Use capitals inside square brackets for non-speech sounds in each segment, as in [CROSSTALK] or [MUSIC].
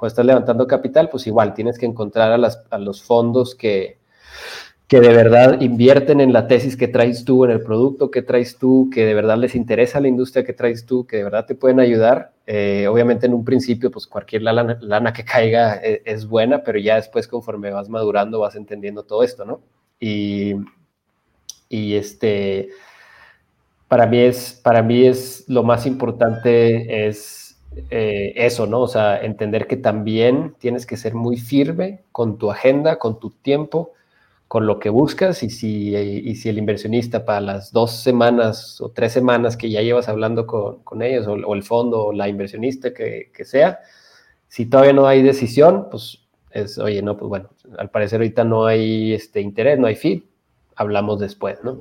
cuando estás levantando capital, pues igual tienes que encontrar a, los fondos que, que de verdad invierten en la tesis que traes tú, en el producto que traes tú, que de verdad les interesa la industria que traes tú, que de verdad te pueden ayudar. Eh, obviamente en un principio, pues cualquier lana, que caiga es, es, buena, pero ya después conforme vas madurando vas entendiendo todo esto, ¿no? Y, y este, para mí es, para mí es lo más importante es eh, eso, ¿no? O sea, entender que también tienes que ser muy firme con tu agenda, con tu tiempo, con lo que buscas y si, y si el inversionista para las dos semanas o tres semanas que ya llevas hablando con, con ellos o, el fondo o la inversionista que, sea, si todavía no hay decisión, pues es, oye, no, pues bueno, al parecer ahorita no hay este interés, no hay feed, hablamos después, ¿no?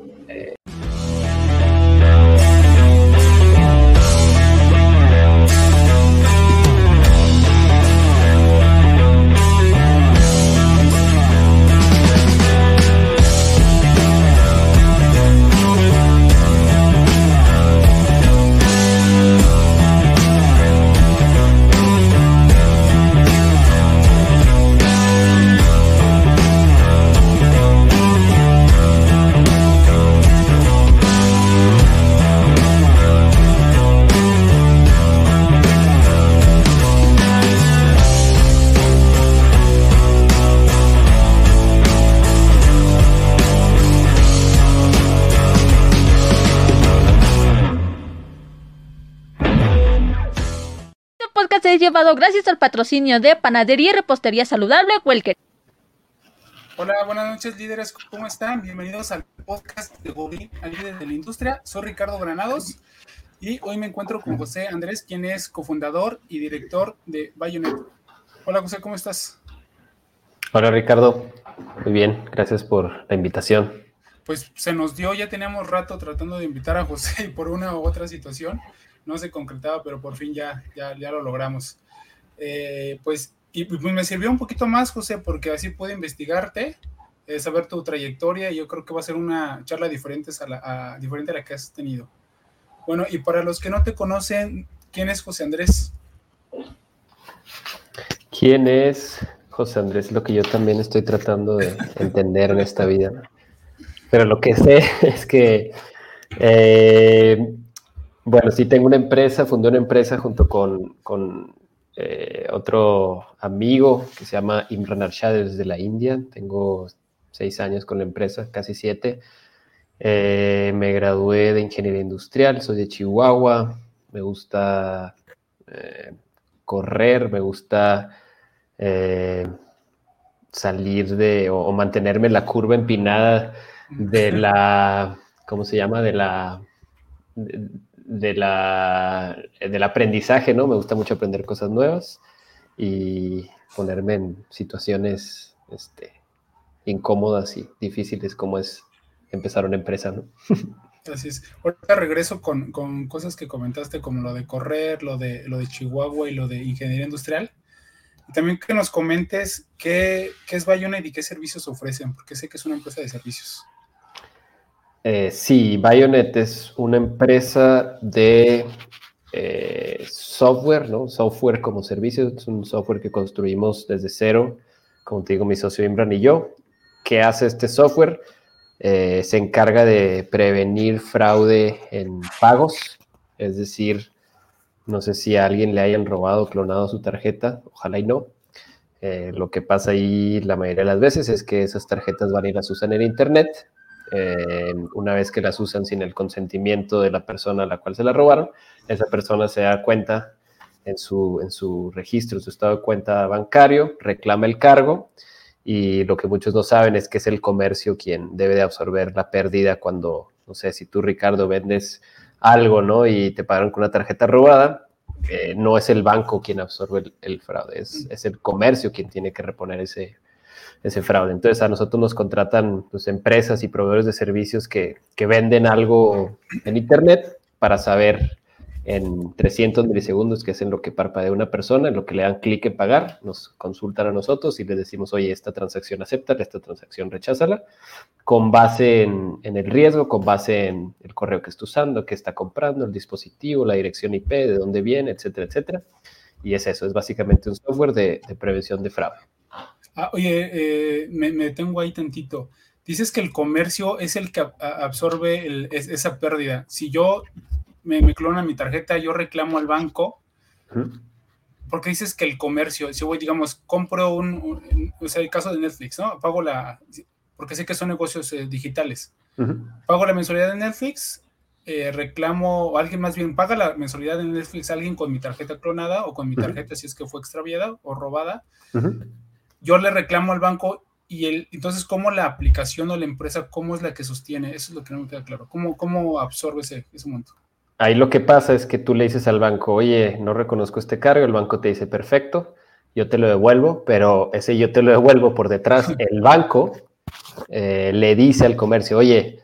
Gracias al patrocinio de Panadería y Repostería Saludable Welker. Hola, buenas noches líderes, ¿cómo están? Bienvenidos al podcast de Godín, al líder de la industria. Soy Ricardo Granados y hoy me encuentro con José Andrés, quien es cofundador y director de Bayonet. Hola José, ¿cómo estás? Hola Ricardo, muy bien, gracias por la invitación. Pues se nos dio, ya teníamos rato tratando de invitar a José y por una u otra situación no se concretaba, pero por fin ya, ya, ya lo logramos. Eh, pues, y pues me sirvió un poquito más, José, porque así puedo investigarte, eh, saber tu trayectoria, y yo creo que va a ser una charla diferente a, la, diferente a la que has tenido. Bueno, y para los que no te conocen, ¿quién es José Andrés? ¿Quién es José Andrés? Lo que yo también estoy tratando de entender en esta vida. Pero lo que sé [LAUGHS] es que eh, bueno, sí, tengo una empresa, fundé una empresa junto con eh, otro amigo que se llama Imran Arshad desde la India. Tengo seis años con la empresa, casi siete. Eh, me gradué de ingeniería industrial, soy de Chihuahua. Me gusta eh, correr, me gusta salir de o, mantenerme la curva empinada de la, ¿cómo se llama? De la la, del aprendizaje, ¿no? Me gusta mucho aprender cosas nuevas y ponerme en situaciones este, incómodas y difíciles como es empezar una empresa, ¿no? [LAUGHS] Así es. Ahorita regreso con, con, cosas que comentaste como lo de correr, lo de, lo de Chihuahua y lo de ingeniería industrial. Y también que nos comentes qué, qué es Bayonet y qué servicios ofrecen, porque sé que es una empresa de servicios. Eh, sí, Bayonet es una empresa de eh, software, ¿no? Software como servicio, es un software que construimos desde cero, como te digo, mi socio Imran y yo. ¿Qué hace este software? Eh, se encarga de prevenir fraude en pagos, es decir, no sé si a alguien le hayan robado o clonado su tarjeta, ojalá y no. lo que pasa ahí la mayoría de las veces es que esas tarjetas van a ir a usar en Internet, eh, una vez que las usan sin el consentimiento de la persona a la cual se la robaron, esa persona se da cuenta en su, en su registro, en su estado de cuenta bancario, reclama el cargo y lo que muchos no saben es que es el comercio quien debe de absorber la pérdida cuando, no sé, si tú Ricardo vendes algo, ¿no? Y te pagaron con una tarjeta robada, eh, no es el banco quien absorbe el, fraude, es, es, el comercio quien tiene que reponer ese, ese fraude. Entonces a nosotros nos contratan empresas y proveedores de servicios que, que venden algo en Internet para saber en 300 milisegundos que hacen lo que parpadea una persona, en lo que le dan clic en pagar, nos consultan a nosotros y les decimos, oye, esta transacción acepta, esta transacción recházala, con base en, en, el riesgo, con base en el correo que está usando, que está comprando, el dispositivo, la dirección IP, de dónde viene, etcétera, etcétera. y es eso, es básicamente un software de, prevención de fraude. Ah, oye, eh, me, me, detengo ahí tantito. Dices que el comercio es el que absorbe esa pérdida. Si yo me, me clona mi tarjeta, yo reclamo al banco. Porque dices que el comercio, si voy, digamos, compro un, o sea, el caso de Netflix, ¿no? Pago la, porque sé que son negocios eh, digitales. Pago la mensualidad de Netflix, eh, reclamo, o alguien más bien paga la mensualidad de Netflix alguien con mi tarjeta clonada o con mi tarjeta si es que fue extraviada o robada. Yo le reclamo al banco y el, entonces, ¿cómo la aplicación o la empresa, cómo es la que sostiene? Eso es lo que no me queda claro. ¿Cómo, cómo absorbe ese, ese monto? Ahí lo que pasa es que tú le dices al banco, oye, no reconozco este cargo, el banco te dice, perfecto, yo te lo devuelvo, pero ese yo te lo devuelvo por detrás, [LAUGHS] el banco eh, le dice al comercio, oye,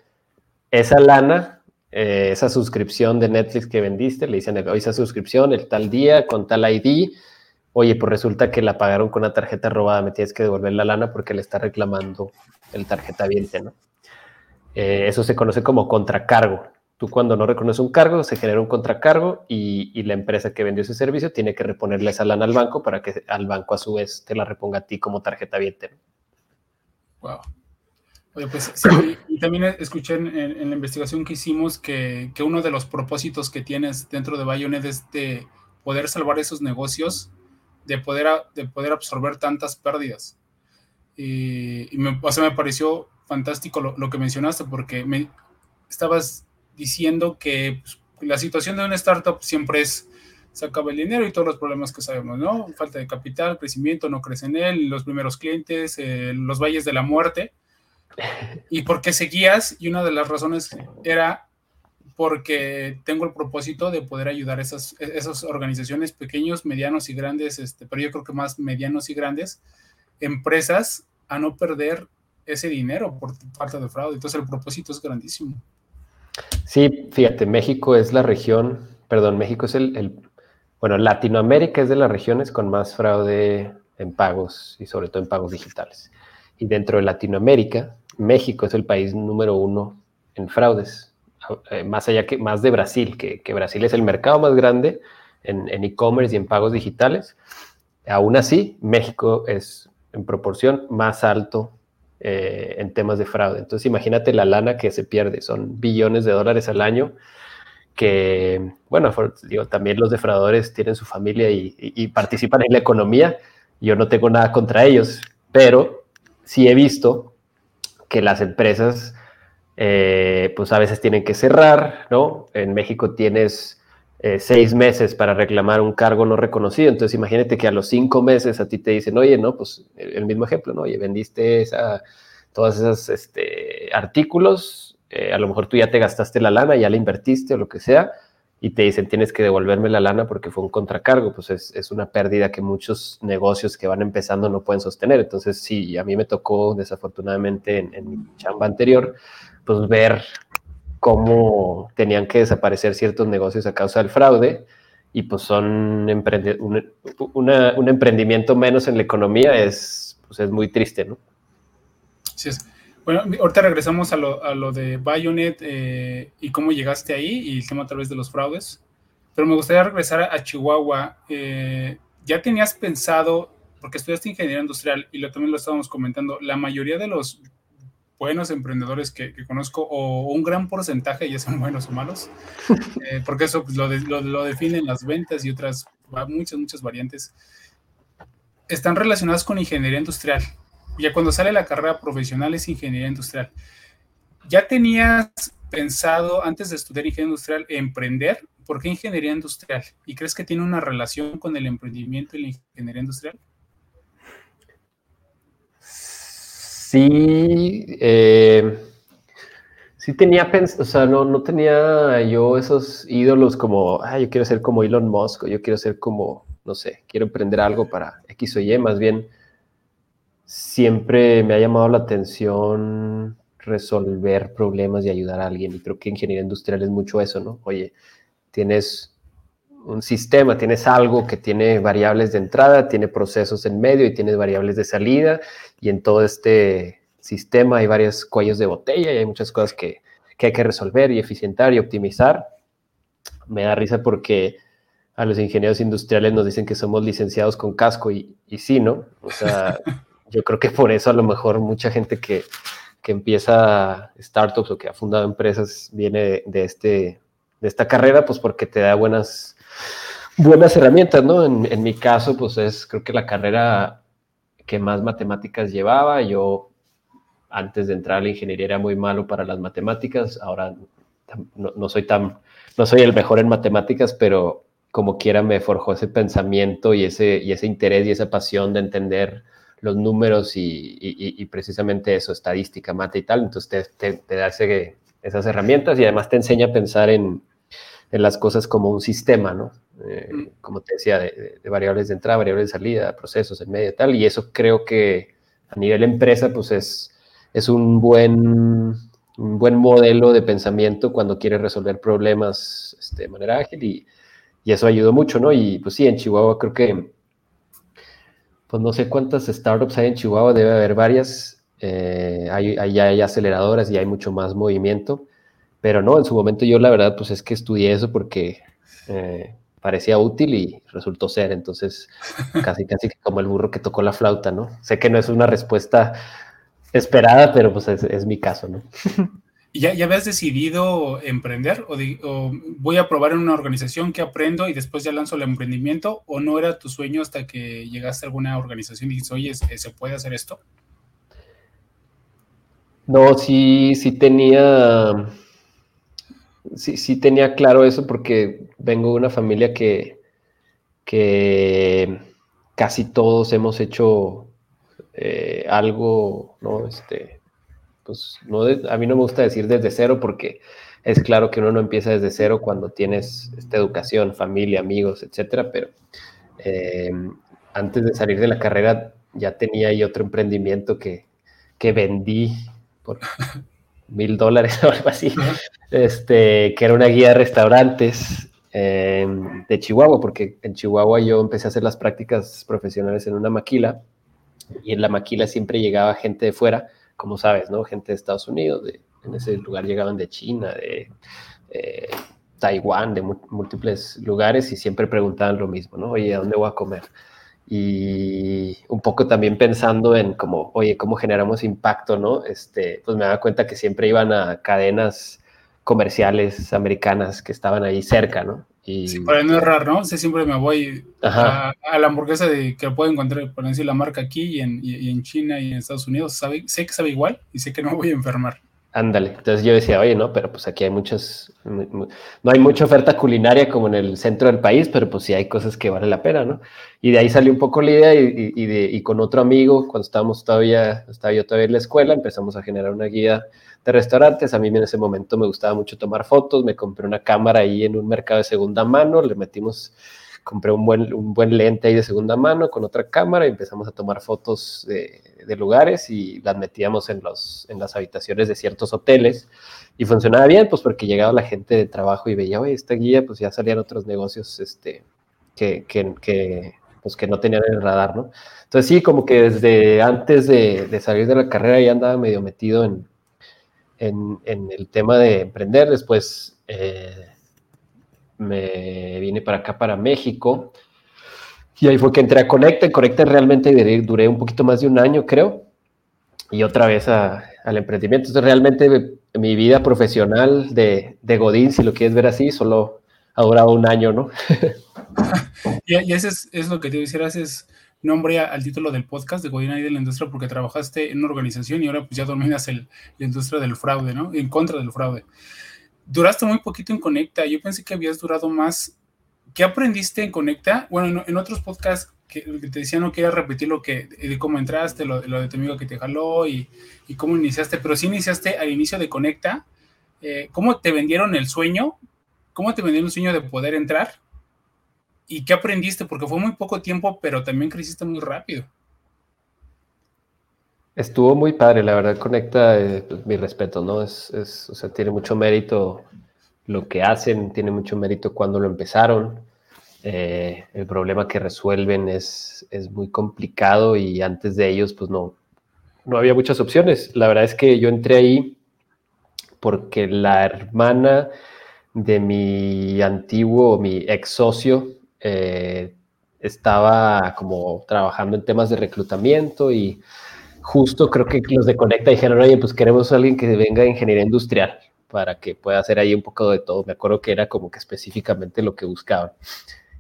esa lana, eh, esa suscripción de Netflix que vendiste, le dicen, oye, esa suscripción, el tal día, con tal ID, oye, pues resulta que la pagaron con una tarjeta robada, me tienes que devolver la lana porque le está reclamando el tarjeta viente, ¿no? Eh, eso se conoce como contracargo. Tú cuando no reconoces un cargo, se genera un contracargo y, la empresa que vendió ese servicio tiene que reponerle esa lana al banco para que al banco a su vez te la reponga a ti como tarjeta viente. Wow. Oye, pues sí, y también escuché en, la investigación que hicimos que, uno de los propósitos que tienes dentro de Bayonet es de poder salvar esos negocios, de poder, de poder absorber tantas pérdidas. Y, me, o me pareció fantástico lo, lo, que mencionaste porque me estabas diciendo que pues, la situación de una startup siempre es se acaba el dinero y todos los problemas que sabemos, ¿no? Falta de capital, crecimiento, no crece en él, los primeros clientes, eh, los valles de la muerte. [LAUGHS] Y porque seguías, y una de las razones era porque tengo el propósito de poder ayudar a esas, esas organizaciones pequeños, medianos y grandes, este, pero yo creo que más medianos y grandes, empresas a no perder ese dinero por falta de fraude. Entonces el propósito es grandísimo. Sí, fíjate, México es la región, perdón, México es el, bueno, Latinoamérica es de las regiones con más fraude en pagos y sobre todo en pagos digitales. Y dentro de Latinoamérica, México es el país número uno en fraudes, eh, más allá que más de Brasil, que, Brasil es el mercado más grande en e-commerce y en pagos digitales. Aún así, México es en proporción más alto eh, en temas de fraude. Entonces imagínate la lana que se pierde, son billones de dólares al año que, bueno, digo, también los defraudadores tienen su familia y, participan en la economía. Yo no tengo nada contra ellos, pero sí he visto que las empresas, eh, pues a veces tienen que cerrar, ¿no? En México tienes eh, seis meses para reclamar un cargo no reconocido. Entonces, imagínate que a los cinco meses a ti te dicen, oye, no, pues el mismo ejemplo, ¿no? Oye, vendiste esa, todos esos este, artículos, eh, a lo mejor tú ya te gastaste la lana, ya la invertiste o lo que sea, y te dicen, tienes que devolverme la lana porque fue un contracargo. Pues es, una pérdida que muchos negocios que van empezando no pueden sostener. Entonces, sí, a mí me tocó, desafortunadamente, en, en mi chamba anterior, pues ver cómo tenían que desaparecer ciertos negocios a causa del fraude y pues son un, un emprendimiento menos en la economía es, pues es muy triste, ¿no? Sí es. Bueno, ahorita regresamos a lo, a lo de Bayonet eh, y cómo llegaste ahí y el tema a través de los fraudes. Pero me gustaría regresar a, Chihuahua. Eh, ¿Ya tenías pensado, porque estudiaste ingeniería industrial y lo, también lo estábamos comentando, la mayoría de los buenos emprendedores que, conozco, o un gran porcentaje, ya son buenos o malos, [LAUGHS] eh, porque eso pues, lo, lo, definen las ventas y otras, muchas, muchas variantes, están relacionadas con ingeniería industrial. Ya cuando sale la carrera profesional es ingeniería industrial. ¿Ya tenías pensado antes de estudiar ingeniería industrial emprender? ¿Por qué ingeniería industrial? ¿Y crees que tiene una relación con el emprendimiento y la ingeniería industrial? Sí, eh, sí tenía, o sea, no, no tenía yo esos ídolos como, ah, yo quiero ser como Elon Musk, o yo quiero ser como, no sé, quiero emprender algo para X o Y, más bien siempre me ha llamado la atención resolver problemas y ayudar a alguien, y creo que ingeniería industrial es mucho eso, ¿no? Oye, tienes un sistema, tienes algo que tiene variables de entrada, tiene procesos en medio y tienes variables de salida y en todo este sistema hay varios cuellos de botella y hay muchas cosas que, hay que resolver y eficientar y optimizar. Me da risa porque a los ingenieros industriales nos dicen que somos licenciados con casco y, y sí, ¿no? O sea, [LAUGHS] yo creo que por eso a lo mejor mucha gente que, que empieza startups o que ha fundado empresas viene de, este, de esta carrera, pues porque te da buenas, buenas herramientas, ¿no? En, en, mi caso, pues es creo que la carrera que más matemáticas llevaba. Yo antes de entrar a la ingeniería era muy malo para las matemáticas, ahora no, no soy tan, no soy el mejor en matemáticas, pero como quiera me forjó ese pensamiento y ese, y ese interés y esa pasión de entender los números y, precisamente eso, estadística, mate y tal. Entonces te, te, da esas herramientas y además te enseña a pensar en, en las cosas como un sistema, ¿no? Eh, mm. como te decía, de, variables de entrada, variables de salida, procesos en medio y tal. Y eso creo que a nivel empresa, pues es, es un buen, un buen modelo de pensamiento cuando quieres resolver problemas este, de manera ágil y, y eso ayudó mucho, ¿no? Y pues sí, en Chihuahua creo que pues no sé cuántas startups hay en Chihuahua, debe haber varias. Eh, hay, hay, aceleradoras y hay mucho más movimiento. Pero no, en su momento yo la verdad, pues es que estudié eso porque eh, parecía útil y resultó ser. Entonces, [LAUGHS] casi, casi como el burro que tocó la flauta, ¿no? Sé que no es una respuesta esperada, pero pues es, es mi caso, ¿no? ¿Y [LAUGHS] ya, ya habías decidido emprender o, voy a probar en una organización que aprendo y después ya lanzo el emprendimiento o no era tu sueño hasta que llegaste a alguna organización y dices, oye, ¿se puede hacer esto? No, sí, sí tenía, sí, sí tenía claro eso porque vengo de una familia que, que casi todos hemos hecho eh, algo, ¿no? Este, pues no a mí no me gusta decir desde cero porque es claro que uno no empieza desde cero cuando tienes esta educación, familia, amigos, etcétera, pero eh, antes de salir de la carrera ya tenía ahí otro emprendimiento que, que vendí [LAUGHS] mil dólares [LAUGHS] o algo así, este, que era una guía de restaurantes eh, de Chihuahua, porque en Chihuahua yo empecé a hacer las prácticas profesionales en una maquila y en la maquila siempre llegaba gente de fuera como sabes, ¿no? Gente de Estados Unidos, de, en ese lugar llegaban de China, de eh, Taiwán, de múltiples lugares y siempre preguntaban lo mismo, ¿no? Oye, ¿a dónde voy a comer? Y un poco también pensando en como, oye, ¿cómo generamos impacto, no? Este, pues me daba cuenta que siempre iban a cadenas comerciales americanas que estaban ahí cerca, ¿no? Sí, para no errar, ¿no? siempre me voy a, la hamburguesa de, que puedo encontrar, por decir, la marca aquí y en, y, en, China y en Estados Unidos. sé que sabe igual y sé que no voy a enfermar. Ándale, entonces yo decía, oye, no, pero pues aquí hay muchas, no hay mucha oferta culinaria como en el centro del país, pero pues sí hay cosas que vale la pena, ¿no? Y de ahí salió un poco la idea y, de, y con otro amigo, cuando estábamos todavía, estaba yo todavía en la escuela, empezamos a generar una guía de restaurantes. A mí en ese momento me gustaba mucho tomar fotos, me compré una cámara ahí en un mercado de segunda mano, le metimos, compré un buen, un buen lente ahí de segunda mano con otra cámara y empezamos a tomar fotos de, lugares y las metíamos en, los, en las habitaciones de ciertos hoteles y funcionaba bien, pues porque llegaba la gente de trabajo y veía, oye, esta guía, pues ya salían otros negocios este, que, que, que pues que no tenían el radar, ¿no? Entonces sí, como que desde antes de, de salir de la carrera ya andaba medio metido en, en, el tema de emprender. Después eh, me vine para acá, para México. Y ahí fue que entré a Conecta. En Conecta realmente duré un poquito más de un año, creo. Y otra vez al emprendimiento. Entonces, realmente mi vida profesional de, de, Godín, si lo quieres ver así, solo ha durado un año, ¿no? [LAUGHS] y, y eso es, es, lo que te decía, es nombre al título del podcast de Godín de la industria porque trabajaste en una organización y ahora pues ya dominas el, la industria del fraude, ¿no? En contra del fraude. Duraste muy poquito en Conecta. Yo pensé que habías durado más. ¿Qué aprendiste en Conecta? Bueno, en, otros podcasts que, te decía no quería repetir lo que de cómo entraste, lo, de tu amigo que te jaló y, y, cómo iniciaste, pero sí iniciaste al inicio de Conecta. Eh, ¿Cómo te vendieron el sueño? ¿Cómo te vendieron el sueño de poder entrar? ¿Y qué aprendiste? Porque fue muy poco tiempo, pero también creciste muy rápido. Estuvo muy padre, la verdad, conecta eh, pues, mi respeto, ¿no? Es, es, o sea, tiene mucho mérito lo que hacen, tiene mucho mérito cuando lo empezaron. Eh, el problema que resuelven es, es muy complicado y antes de ellos, pues no, no había muchas opciones. La verdad es que yo entré ahí porque la hermana de mi antiguo, mi ex socio, eh, estaba como trabajando en temas de reclutamiento y justo creo que los de Conecta dijeron, oye, pues queremos a alguien que venga de ingeniería industrial para que pueda hacer ahí un poco de todo. Me acuerdo que era como que específicamente lo que buscaban.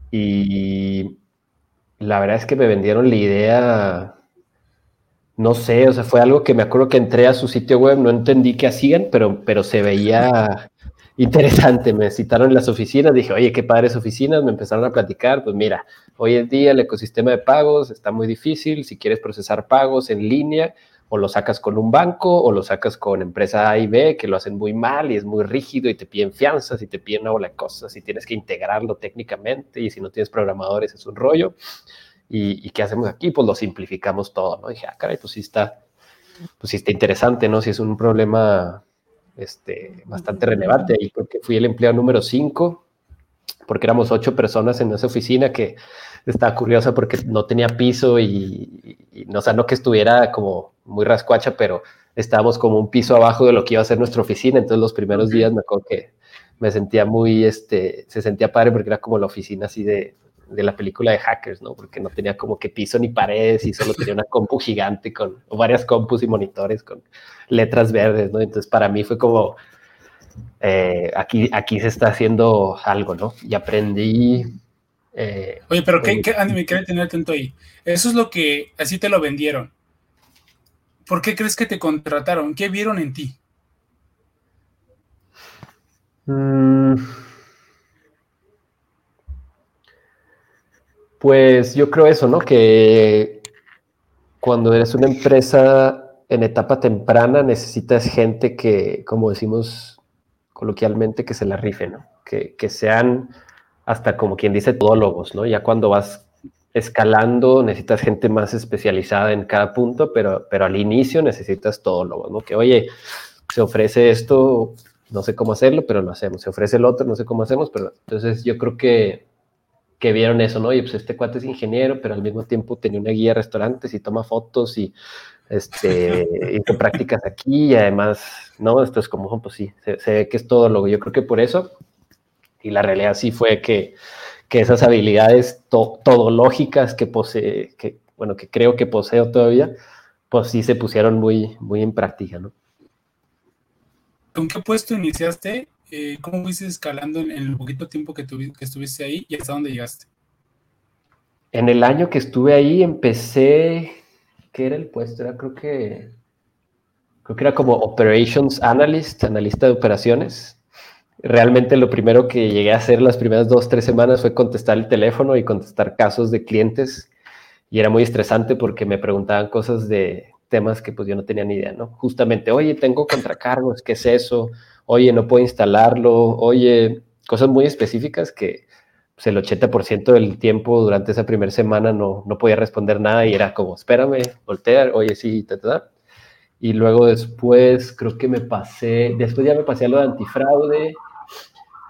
Y la verdad es que me vendieron la idea, no sé, o sea, fue algo que me acuerdo que entré a su sitio web, no entendí qué hacían, pero, pero se veía interesante. Me citaron en las oficinas, dije, oye, qué padres oficinas, me empezaron a platicar, pues mira, hoy en día el ecosistema de pagos está muy difícil, si quieres procesar pagos en línea, o lo sacas con un banco o lo sacas con empresa A y B que lo hacen muy mal y es muy rígido y te piden fianzas y te piden una bola de cosas y tienes que integrarlo técnicamente y si no tienes programadores es un rollo. ¿Y, qué hacemos aquí? Pues lo simplificamos todo, ¿no? dije, ah, caray, pues sí está, pues sí está interesante, ¿no? Si es un problema este, bastante relevante. Y creo que fui el empleado número 5, porque éramos ocho personas en esa oficina que estaba curiosa porque no tenía piso y, no, o sea, no que estuviera como muy rascuacha, pero estábamos como un piso abajo de lo que iba a ser nuestra oficina. Entonces los primeros días me acuerdo que me sentía muy, este, se sentía padre porque era como la oficina así de, de la película de hackers, ¿no? Porque no tenía como que piso ni paredes y solo tenía una compu gigante con o varias compus y monitores con letras verdes, ¿no? Entonces para mí fue como, eh, aquí, aquí se está haciendo algo, ¿no? Y aprendí... Eh, Oye, pero ¿qué, qué, Andy, me quiere tener atento ahí. Eso es lo que así te lo vendieron. ¿Por qué crees que te contrataron? ¿Qué vieron en ti? Mm. Pues yo creo eso, ¿no? Que cuando eres una empresa en etapa temprana necesitas gente que, como decimos coloquialmente, que se la rife, ¿no? Que, sean hasta como quien dice todólogos, ¿no? Ya cuando vas escalando necesitas gente más especializada en cada punto, pero, pero al inicio necesitas todólogos, ¿no? Que oye, se ofrece esto, no sé cómo hacerlo, pero lo hacemos. Se ofrece el otro, no sé cómo hacemos, pero entonces yo creo que que vieron eso, ¿no? Y pues este cuate es ingeniero, pero al mismo tiempo tenía una guía de restaurantes y toma fotos y este, [LAUGHS] hizo prácticas aquí y además, ¿no? Esto es como, pues sí, se, ve que es todo lo que yo creo que por eso. Y la realidad sí fue que, que esas habilidades todológicas que posee, que, bueno, que creo que poseo todavía, pues sí se pusieron muy, muy en práctica, ¿no? ¿Con qué puesto iniciaste eh, ¿cómo fuiste escalando en, el poquito tiempo que, que estuviste ahí y hasta dónde llegaste? En el año que estuve ahí empecé, ¿qué era el puesto? Era creo que, creo que era como Operations Analyst, analista de operaciones. Realmente lo primero que llegué a hacer las primeras dos, tres semanas fue contestar el teléfono y contestar casos de clientes y era muy estresante porque me preguntaban cosas de temas que pues yo no tenía ni idea, ¿no? Justamente, oye, tengo contracargos, ¿qué es eso? Oye, no puedo instalarlo, oye, cosas muy específicas que pues, el 80% del tiempo durante esa primera semana no, no podía responder nada y era como, espérame, voltear, oye, sí, ta, ta, Y luego después creo que me pasé, después ya me pasé a lo de antifraude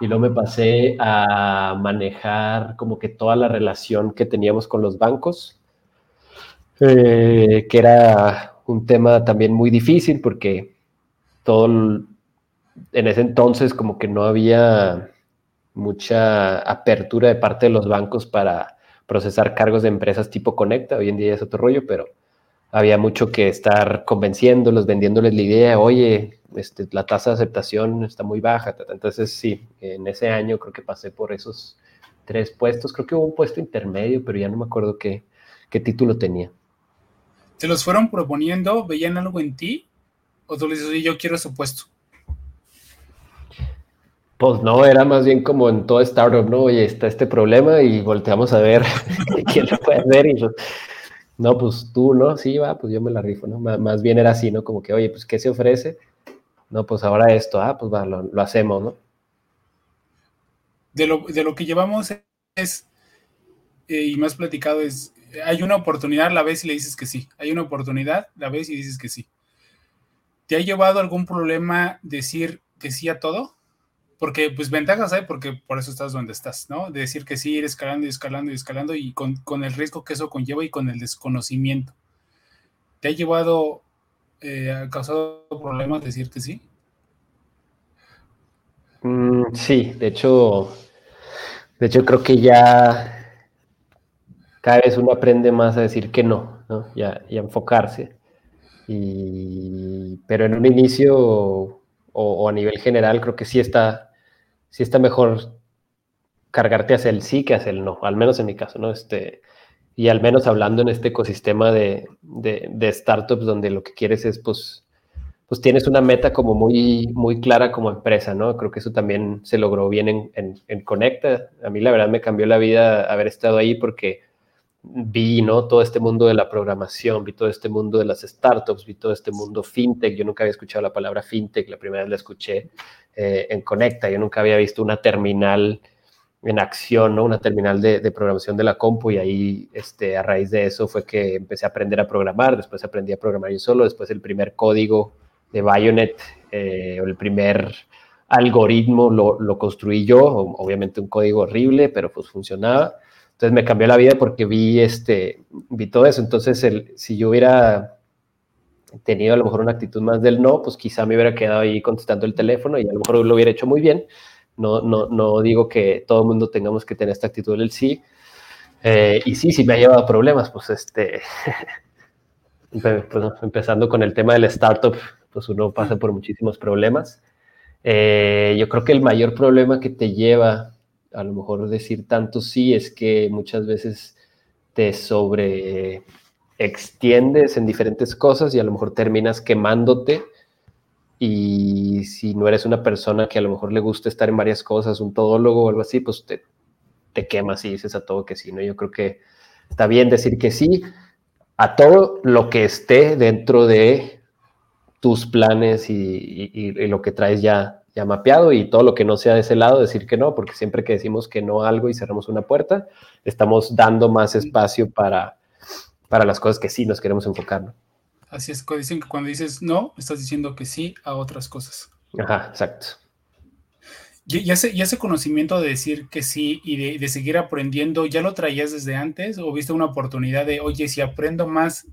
y luego me pasé a manejar como que toda la relación que teníamos con los bancos, eh, que era un tema también muy difícil porque todo, en ese entonces como que no había mucha apertura de parte de los bancos para procesar cargos de empresas tipo Conecta. Hoy en día es otro rollo, pero había mucho que estar convenciéndolos, vendiéndoles la idea, oye, este, la tasa de aceptación está muy baja. Entonces, sí, en ese año creo que pasé por esos tres puestos. Creo que hubo un puesto intermedio, pero ya no me acuerdo qué, título tenía. ¿Se los fueron proponiendo? ¿Veían algo en ti? ¿O tú les dices, yo quiero ese puesto? Pues no, era más bien como en todo startup, ¿no? Oye, está este problema y volteamos a ver [LAUGHS] quién lo [LAUGHS] puede hacer. Y no, pues tú, ¿no? Sí, va, pues yo me la rifo, ¿no? Más bien era así, ¿no? Como que, oye, pues ¿qué se ofrece? No, pues ahora esto, ah, pues va, lo, hacemos, ¿no? De lo, de lo que llevamos es, eh, y más platicado es, hay una oportunidad, la ves y le dices que sí. Hay una oportunidad, la ves y dices que sí. ¿Te ha llevado algún problema decir que sí a todo? Porque pues ventajas hay porque por eso estás donde estás, ¿no? De decir que sí, ir escalando y escalando y escalando y con, el riesgo que eso conlleva y con el desconocimiento. ¿Te ha llevado, eh, ha causado problemas decir que sí? Mm, sí, de hecho, de hecho creo que ya cada vez uno aprende más a decir que no, ¿no? Y a, enfocarse. Y, pero en un inicio o, a nivel general creo que sí está, sí está mejor cargarte hacia el sí que hacia el no, al menos en mi caso, ¿no? Este, y al menos hablando en este ecosistema de, de, startups donde lo que quieres es, pues, pues tienes una meta como muy, muy clara como empresa, ¿no? Creo que eso también se logró bien en, en, en Conecta. A mí la verdad me cambió la vida haber estado ahí porque vi ¿no? todo este mundo de la programación, vi todo este mundo de las startups, vi todo este mundo fintech. Yo nunca había escuchado la palabra fintech, la primera vez la escuché eh, en Conecta. Yo nunca había visto una terminal en acción, ¿no? una terminal de, programación de la compu y ahí este, a raíz de eso fue que empecé a aprender a programar, después aprendí a programar yo solo, después el primer código de Bayonet eh, o el primer algoritmo lo, lo construí yo, obviamente un código horrible, pero pues funcionaba. Entonces me cambió la vida porque vi, este, vi todo eso. Entonces, el, si yo hubiera tenido a lo mejor una actitud más del no, pues quizá me hubiera quedado ahí contestando el teléfono y a lo mejor lo hubiera hecho muy bien. No, no, no digo que todo el mundo tengamos que tener esta actitud del sí. Eh, y sí, sí me ha llevado problemas, pues este, [LAUGHS] pues, empezando con el tema del startup, pues uno pasa por muchísimos problemas. Eh, yo creo que el mayor problema que te lleva a lo mejor decir tanto sí es que muchas veces te sobre extiendes en diferentes cosas y a lo mejor terminas quemándote y si no eres una persona que a lo mejor le gusta estar en varias cosas, un todólogo o algo así, pues te, te quemas y dices a todo que sí, ¿no? Yo creo que está bien decir que sí a todo lo que esté dentro de tus planes y lo que traes ya ya mapeado y todo lo que no sea de ese lado, decir que no, porque siempre que decimos que no a algo y cerramos una puerta, estamos dando más espacio para, para las cosas que sí nos queremos enfocar. Así es, dicen que cuando dices no, estás diciendo que sí a otras cosas. Ajá, exacto. Y, ese, ese, conocimiento de decir que sí y de, de, seguir aprendiendo, ¿ya lo traías desde antes o viste una oportunidad de, oye, si aprendo más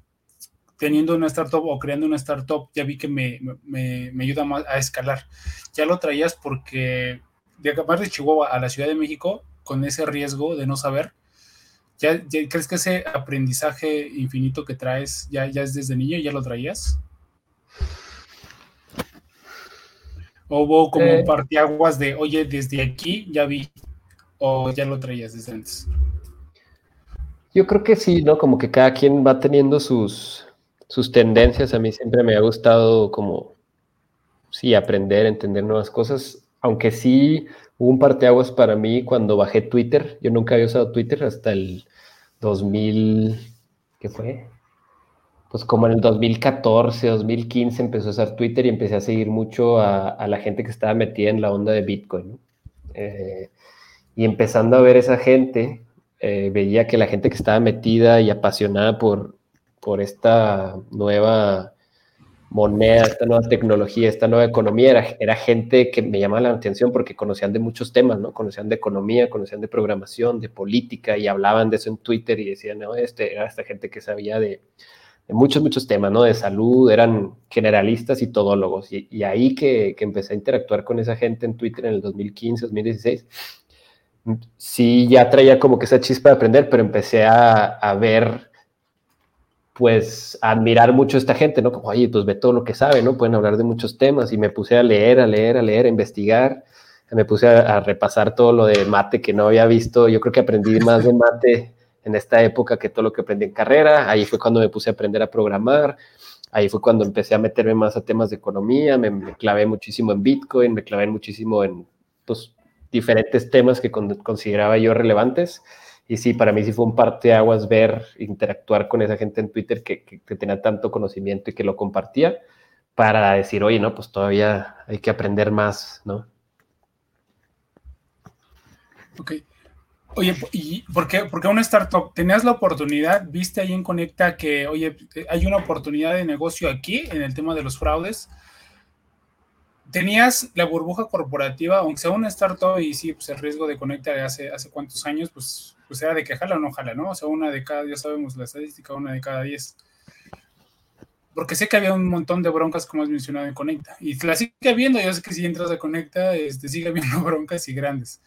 teniendo una startup o creando una startup, ya vi que me, me, me ayuda más a escalar. Ya lo traías porque de acabar de Chihuahua a la Ciudad de México, con ese riesgo de no saber, ¿ya, crees que ese aprendizaje infinito que traes ya, ya es desde niño? ¿Ya lo traías? ¿O hubo como eh, partiaguas de, oye, desde aquí ya vi, o ya lo traías desde antes? Yo creo que sí, ¿no? Como que cada quien va teniendo sus, sus tendencias. A mí siempre me ha gustado como, sí, aprender, entender nuevas cosas, aunque sí hubo un parteaguas para mí cuando bajé Twitter. Yo nunca había usado Twitter hasta el 2000, ¿qué fue? Pues como en el 2014, 2015 empezó a usar Twitter y empecé a seguir mucho a, la gente que estaba metida en la onda de Bitcoin. Eh, y empezando a ver esa gente, eh, veía que la gente que estaba metida y apasionada por, por esta nueva moneda, esta nueva tecnología, esta nueva economía, era, gente que me llamaba la atención porque conocían de muchos temas, ¿no? Conocían de economía, conocían de programación, de política y hablaban de eso en Twitter y decían, no, este, era esta gente que sabía de, muchos, muchos temas, ¿no? De salud, eran generalistas y todólogos. Y, ahí que, empecé a interactuar con esa gente en Twitter en el 2015, 2016, sí ya traía como que esa chispa de aprender, pero empecé a, a ver pues admirar mucho a esta gente, ¿no? Como, oye, pues ve todo lo que sabe, ¿no? Pueden hablar de muchos temas y me puse a leer, a leer, a leer, a investigar, me puse a, repasar todo lo de mate que no había visto, yo creo que aprendí más de mate en esta época que todo lo que aprendí en carrera, ahí fue cuando me puse a aprender a programar, ahí fue cuando empecé a meterme más a temas de economía, me, clavé muchísimo en Bitcoin, me clavé muchísimo en, pues, diferentes temas que consideraba yo relevantes y sí, para mí sí fue un parteaguas ver, interactuar con esa gente en Twitter que, tenía tanto conocimiento y que lo compartía para decir, oye, no, pues todavía hay que aprender más, ¿no? Ok. Oye, ¿y por qué, porque una startup tenías la oportunidad, viste ahí en Conecta que, oye, hay una oportunidad de negocio aquí en el tema de los fraudes? tenías la burbuja corporativa, aunque sea una startup y sí, pues el riesgo de conectar hace, hace cuántos años, pues, pues era de que jala o no jala, ¿no? O sea, una de cada, ya sabemos la estadística, una de cada diez. Porque sé que había un montón de broncas, como has mencionado, en Conecta. Y la sigue habiendo, yo sé que si entras a Conecta, este, sigue habiendo [LAUGHS] broncas y grandes.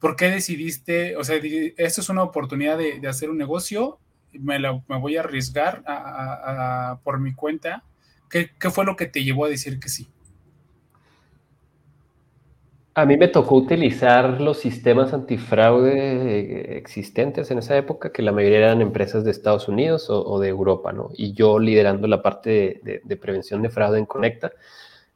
¿por qué decidiste, o sea, esto es una oportunidad de, hacer un negocio, me, me voy a arriesgar por mi cuenta? ¿Qué, ¿Qué fue lo que te llevó a decir que sí? A mí me tocó utilizar los sistemas antifraude existentes en esa época, que la mayoría eran empresas de Estados Unidos o, de Europa, ¿no? Y yo liderando la parte de, prevención de fraude en Conecta,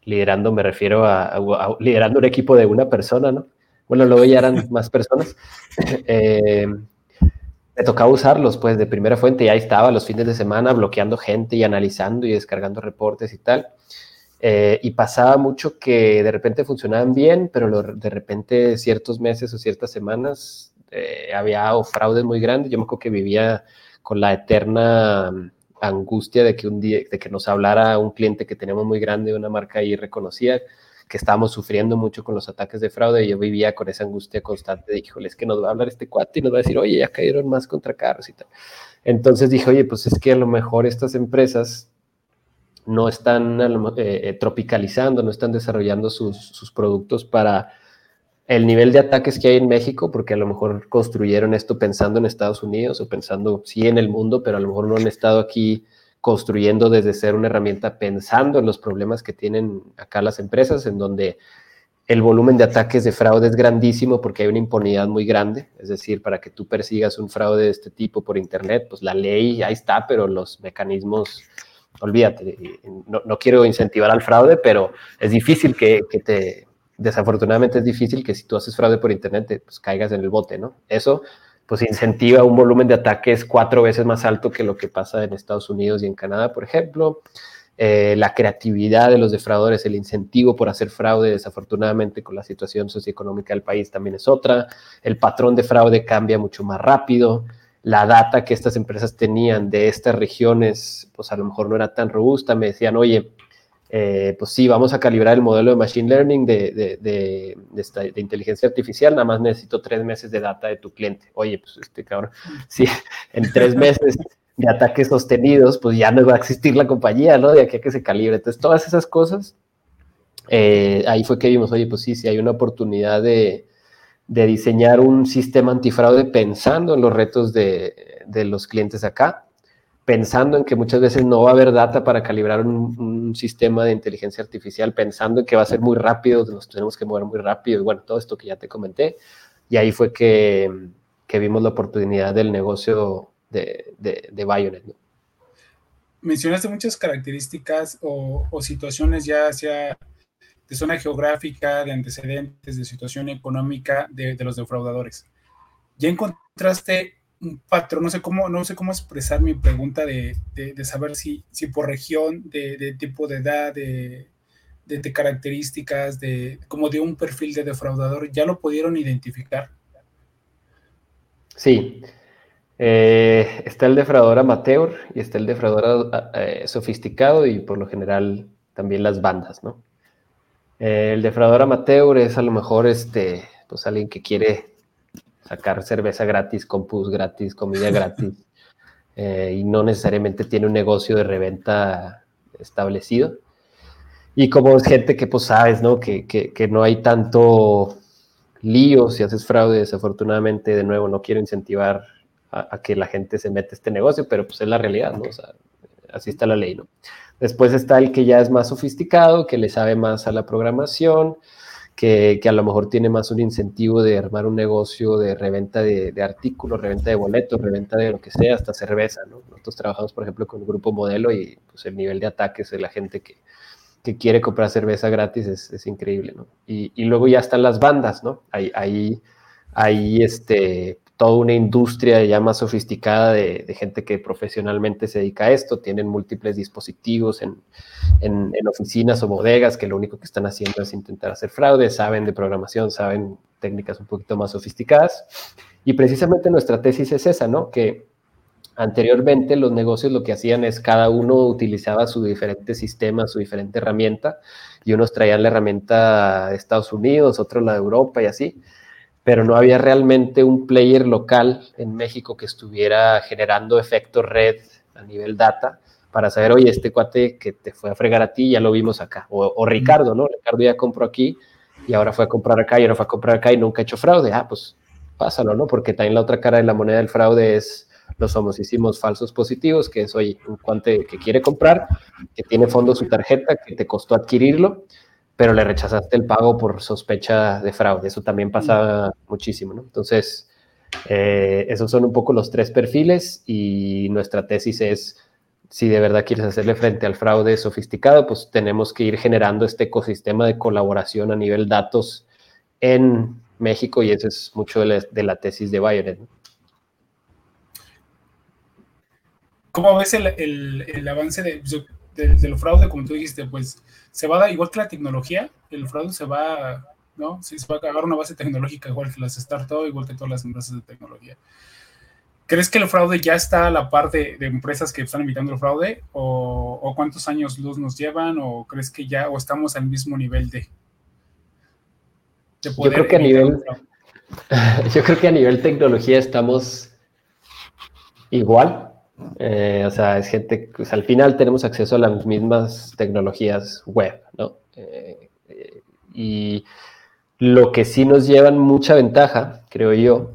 liderando me refiero a, liderando un equipo de una persona, ¿no? Bueno, luego ya eran más personas. [LAUGHS] Eh, me tocaba usarlos, pues, de primera fuente, y ahí estaba los fines de semana bloqueando gente y analizando y descargando reportes y tal. Eh, y pasaba mucho que de repente funcionaban bien, pero de repente ciertos meses o ciertas semanas eh, había fraudes muy grandes. Yo me acuerdo que vivía con la eterna mm, angustia de que un día, de que nos hablara un cliente que teníamos muy grande, una marca ahí reconocida, que estábamos sufriendo mucho con los ataques de fraude y yo vivía con esa angustia constante de, híjole, es que nos va a hablar este cuate y nos va a decir, oye, ya cayeron más contra carros y tal. Entonces dije, oye, pues es que a lo mejor estas empresas no están eh, eh, tropicalizando, no están desarrollando sus, productos para el nivel de ataques que hay en México, porque a lo mejor construyeron esto pensando en Estados Unidos o pensando, sí, en el mundo, pero a lo mejor no han estado aquí construyendo desde ser una herramienta pensando en los problemas que tienen acá las empresas, en donde el volumen de ataques de fraude es grandísimo porque hay una impunidad muy grande, es decir, para que tú persigas un fraude de este tipo por Internet, pues la ley ahí está, pero los mecanismos olvídate, no, quiero incentivar al fraude, pero es difícil que, te, desafortunadamente es difícil que si tú haces fraude por internet, pues caigas en el bote, ¿no? Eso pues incentiva un volumen de ataques cuatro veces más alto que lo que pasa en Estados Unidos y en Canadá, por ejemplo. Eh, la creatividad de los defraudadores, el incentivo por hacer fraude, desafortunadamente con la situación socioeconómica del país también es otra. El patrón de fraude cambia mucho más rápido la data que estas empresas tenían de estas regiones, pues a lo mejor no era tan robusta. Me decían, oye, eh, pues sí, vamos a calibrar el modelo de Machine Learning de, de, inteligencia artificial, nada más necesito tres meses de data de tu cliente. Oye, pues este cabrón, [LAUGHS] sí, en tres meses de ataques sostenidos, pues ya no va a existir la compañía, ¿no? De aquí a que se calibre. Entonces, todas esas cosas, eh, ahí fue que vimos, oye, pues sí, sí hay una oportunidad de, de diseñar un sistema antifraude pensando en los retos de, los clientes acá, pensando en que muchas veces no va a haber data para calibrar un, sistema de inteligencia artificial, pensando en que va a ser muy rápido, nos tenemos que mover muy rápido, y bueno, todo esto que ya te comenté, y ahí fue que, vimos la oportunidad del negocio de, de, de Bionet. Mencionaste muchas características o, o situaciones ya hacia de zona geográfica, de antecedentes, de situación económica de, los defraudadores. Ya encontraste un patrón, no sé cómo, no sé cómo expresar mi pregunta de, saber si, si por región, de, tipo de edad, de, características, de como de un perfil de defraudador, ya lo pudieron identificar. Sí. Eh, está el defraudador amateur y está el defraudador eh, sofisticado y por lo general también las bandas, ¿no? El defraudador amateur es a lo mejor este, pues alguien que quiere sacar cerveza gratis, compus gratis, comida [LAUGHS] gratis, eh, y no necesariamente tiene un negocio de reventa establecido. Y como es gente que pues sabes, ¿no? Que, que, no hay tanto lío si haces fraude, desafortunadamente, de nuevo, no quiero incentivar a, a, que la gente se mete a este negocio, pero pues es la realidad, ¿no? O sea, así está la ley, ¿no? Después está el que ya es más sofisticado, que le sabe más a la programación, que, a lo mejor tiene más un incentivo de armar un negocio de reventa de, artículos, reventa de boletos, reventa de lo que sea, hasta cerveza, ¿no? Nosotros trabajamos, por ejemplo, con un grupo modelo y pues, el nivel de ataques de la gente que, quiere comprar cerveza gratis es, increíble, ¿no? Y, luego ya están las bandas, ¿no? Ahí, ahí, ahí este, toda una industria ya más sofisticada de, gente que profesionalmente se dedica a esto, tienen múltiples dispositivos en, oficinas o bodegas que lo único que están haciendo es intentar hacer fraude, saben de programación, saben técnicas un poquito más sofisticadas. Y precisamente nuestra tesis es esa, ¿no? Que anteriormente los negocios lo que hacían es cada uno utilizaba su diferente sistema, su diferente herramienta, y unos traían la herramienta de Estados Unidos, otros la de Europa y así pero no había realmente un player local en México que estuviera generando efectos red a nivel data para saber, oye, este cuate que te fue a fregar a ti, ya lo vimos acá. O, Ricardo, ¿no? Ricardo ya compró aquí y ahora fue a comprar acá y ahora fue a comprar acá y nunca ha hecho fraude. Ah, pues pásalo, ¿no? Porque también la otra cara de la moneda del fraude es los famosísimos falsos positivos, que es, hoy un cuante que quiere comprar, que tiene fondo su tarjeta, que te costó adquirirlo, pero le rechazaste el pago por sospecha de fraude. Eso también pasa muchísimo, ¿no? Entonces, eh, esos son un poco los tres perfiles y nuestra tesis es, si de verdad quieres hacerle frente al fraude sofisticado, pues tenemos que ir generando este ecosistema de colaboración a nivel datos en México y eso es mucho de la, tesis de Bayonet. ¿Cómo ves el, avance de, del fraude, como tú dijiste? Pues se va a dar igual que la tecnología, el fraude se va, ¿no? Sí, se va a agarrar una base tecnológica igual que las startups, igual que todas las empresas de tecnología. ¿Crees que el fraude ya está a la par de, empresas que están evitando el fraude? O, cuántos años luz nos llevan? ¿O crees que ya o estamos al mismo nivel de? yo creo que a nivel, [LAUGHS] yo creo que a nivel tecnología estamos igual. Eh, o sea, es gente, pues al final tenemos acceso a las mismas tecnologías web, ¿no? Eh, eh, y lo que sí nos llevan mucha ventaja, creo yo,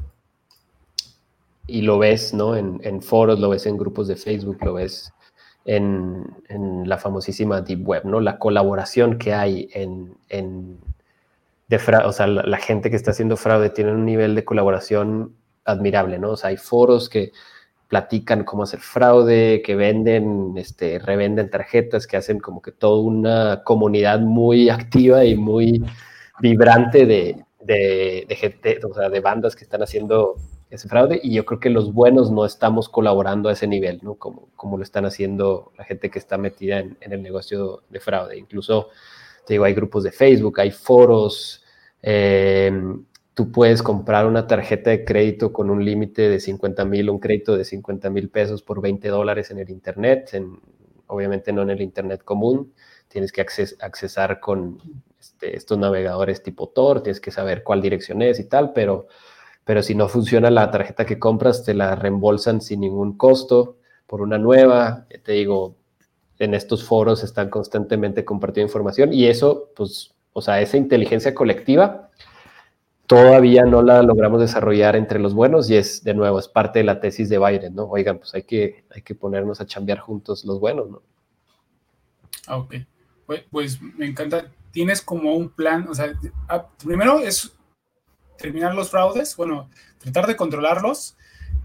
y lo ves, ¿no? En, foros, lo ves en grupos de Facebook, lo ves en, la famosísima Deep Web, ¿no? La colaboración que hay en, fraude, o sea, la, gente que está haciendo fraude tiene un nivel de colaboración admirable, ¿no? O sea, hay foros que platican cómo hacer fraude, que venden, este, revenden tarjetas, que hacen como que toda una comunidad muy activa y muy vibrante de, de, gente, o sea, de bandas que están haciendo ese fraude y yo creo que los buenos no estamos colaborando a ese nivel, ¿no? Como, como lo están haciendo la gente que está metida en, el negocio de fraude. Incluso, te digo, hay grupos de Facebook, hay foros, eh, tú puedes comprar una tarjeta de crédito con un límite de 50 mil, un crédito de 50 mil pesos por 20 dólares en el Internet, en, obviamente no en el Internet común, tienes que accesar con este, estos navegadores tipo Tor, tienes que saber cuál dirección es y tal, pero pero si no funciona la tarjeta que compras, te la reembolsan sin ningún costo por una nueva. Te digo, en estos foros están constantemente compartiendo información y eso, pues, o sea, esa inteligencia colectiva todavía no la logramos desarrollar entre los buenos y es, de nuevo, es parte de la tesis de Biden, ¿no? Oigan, pues hay que, hay que ponernos a chambear juntos los buenos, ¿no? Ah, ok. Pues, pues me encanta. Tienes como un plan, o sea, ah, primero es terminar los fraudes, bueno, tratar de controlarlos.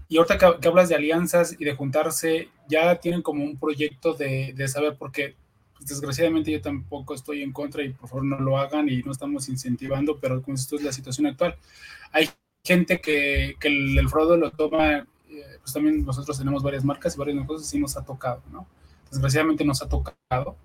Y ahorita que, hablas de alianzas y de juntarse, ya tienen como un proyecto de, de saber, porque desgraciadamente yo tampoco estoy en contra y por favor no lo hagan y no estamos incentivando, pero como esto es la situación actual. Hay gente que, que el, fraude lo toma, eh, pues también nosotros tenemos varias marcas y varios negocios y nos ha tocado, ¿no? Desgraciadamente nos ha tocado.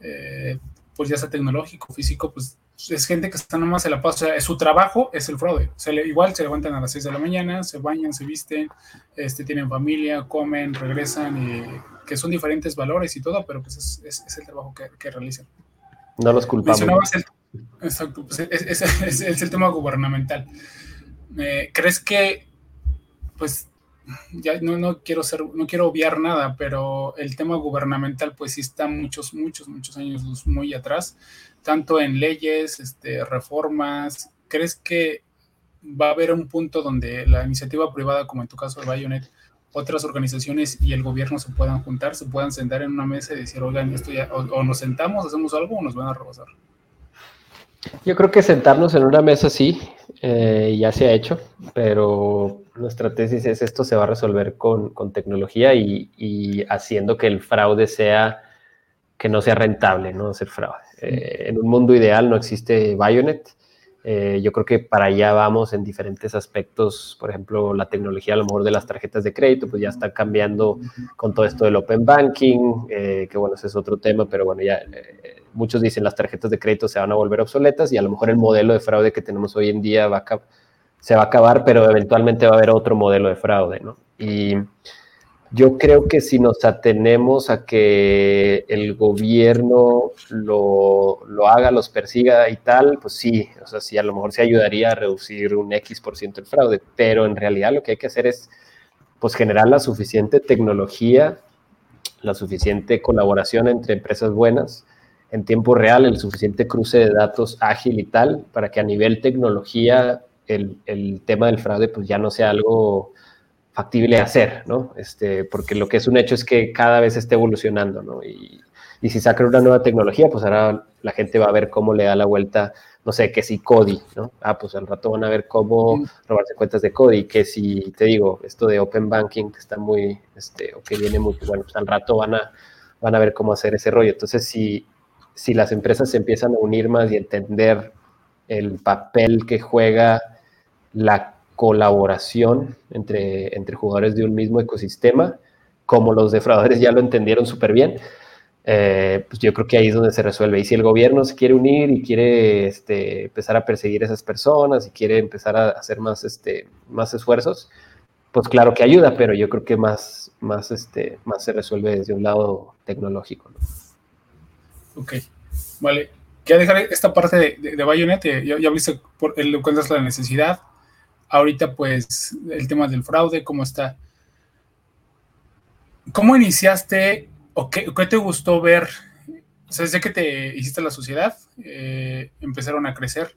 Eh, pues ya sea tecnológico, físico, pues es gente que está nomás en la paz, o sea, su trabajo es el fraude. Se le, igual se levantan a las 6 de la mañana, se bañan, se visten, este, tienen familia, comen, regresan, y, que son diferentes valores y todo, pero pues es, es, el trabajo que, que, realizan. No los culpamos. exacto, pues es, es, el tema gubernamental. Eh, ¿Crees que, pues, ya no, no, quiero ser, no quiero obviar nada, pero el tema gubernamental pues sí está muchos, muchos, muchos años muy atrás, tanto en leyes, este, reformas. ¿Crees que va a haber un punto donde la iniciativa privada, como en tu caso el Bayonet, otras organizaciones y el gobierno se puedan juntar, se puedan sentar en una mesa y decir, oigan, esto ya, o, nos sentamos, hacemos algo o nos van a rebasar? Yo creo que sentarnos en una mesa sí, eh, ya se ha hecho, pero nuestra tesis es esto se va a resolver con, tecnología y, haciendo que el fraude sea, que no sea rentable, no hacer fraude. Eh, en un mundo ideal no existe Bayonet. Eh, yo creo que para allá vamos en diferentes aspectos. Por ejemplo, la tecnología a lo mejor de las tarjetas de crédito, pues ya está cambiando con todo esto del open banking, que bueno, ese es otro tema, pero bueno, ya muchos dicen las tarjetas de crédito se van a volver obsoletas y a lo mejor el modelo de fraude que tenemos hoy en día va se va a acabar, pero eventualmente va a haber otro modelo de fraude, ¿no? Y yo creo que si nos atenemos a que el gobierno lo, lo, haga, los persiga y tal, pues sí, o sea, sí, a lo mejor se ayudaría a reducir un X por ciento el fraude, pero en realidad lo que hay que hacer es, pues, generar la suficiente tecnología, la suficiente colaboración entre empresas buenas, en tiempo real, el suficiente cruce de datos ágil y tal, para que a nivel tecnología el, el tema del fraude pues ya no sea algo factible hacer, ¿no? Este, porque lo que es un hecho es que cada vez está evolucionando, ¿no? Y, y si sacan una nueva tecnología, pues ahora la gente va a ver cómo le da la vuelta, no sé, que si Cody, ¿no? Ah, pues al rato van a ver cómo robarse cuentas de Cody, que si, te digo, esto de Open Banking, que está muy, este, o que viene muy, bueno, pues al rato van a, van a ver cómo hacer ese rollo. Entonces, si, si las empresas se empiezan a unir más y entender el papel que juega la colaboración entre, entre jugadores de un mismo ecosistema, como los defraudadores ya lo entendieron súper bien, eh, pues yo creo que ahí es donde se resuelve. Y si el gobierno se quiere unir y quiere este, empezar a perseguir a esas personas y quiere empezar a hacer más, este, más esfuerzos, pues claro que ayuda, pero yo creo que más, más, este, más se resuelve desde un lado tecnológico. Ok, vale. Quiero dejar esta parte de, de, Bayonet, ya, ya viste, por, encuentras la necesidad. Ahorita, pues, el tema del fraude, ¿cómo está? ¿Cómo iniciaste o qué, te gustó ver? O sea, desde que te hiciste la sociedad, eh, empezaron a crecer.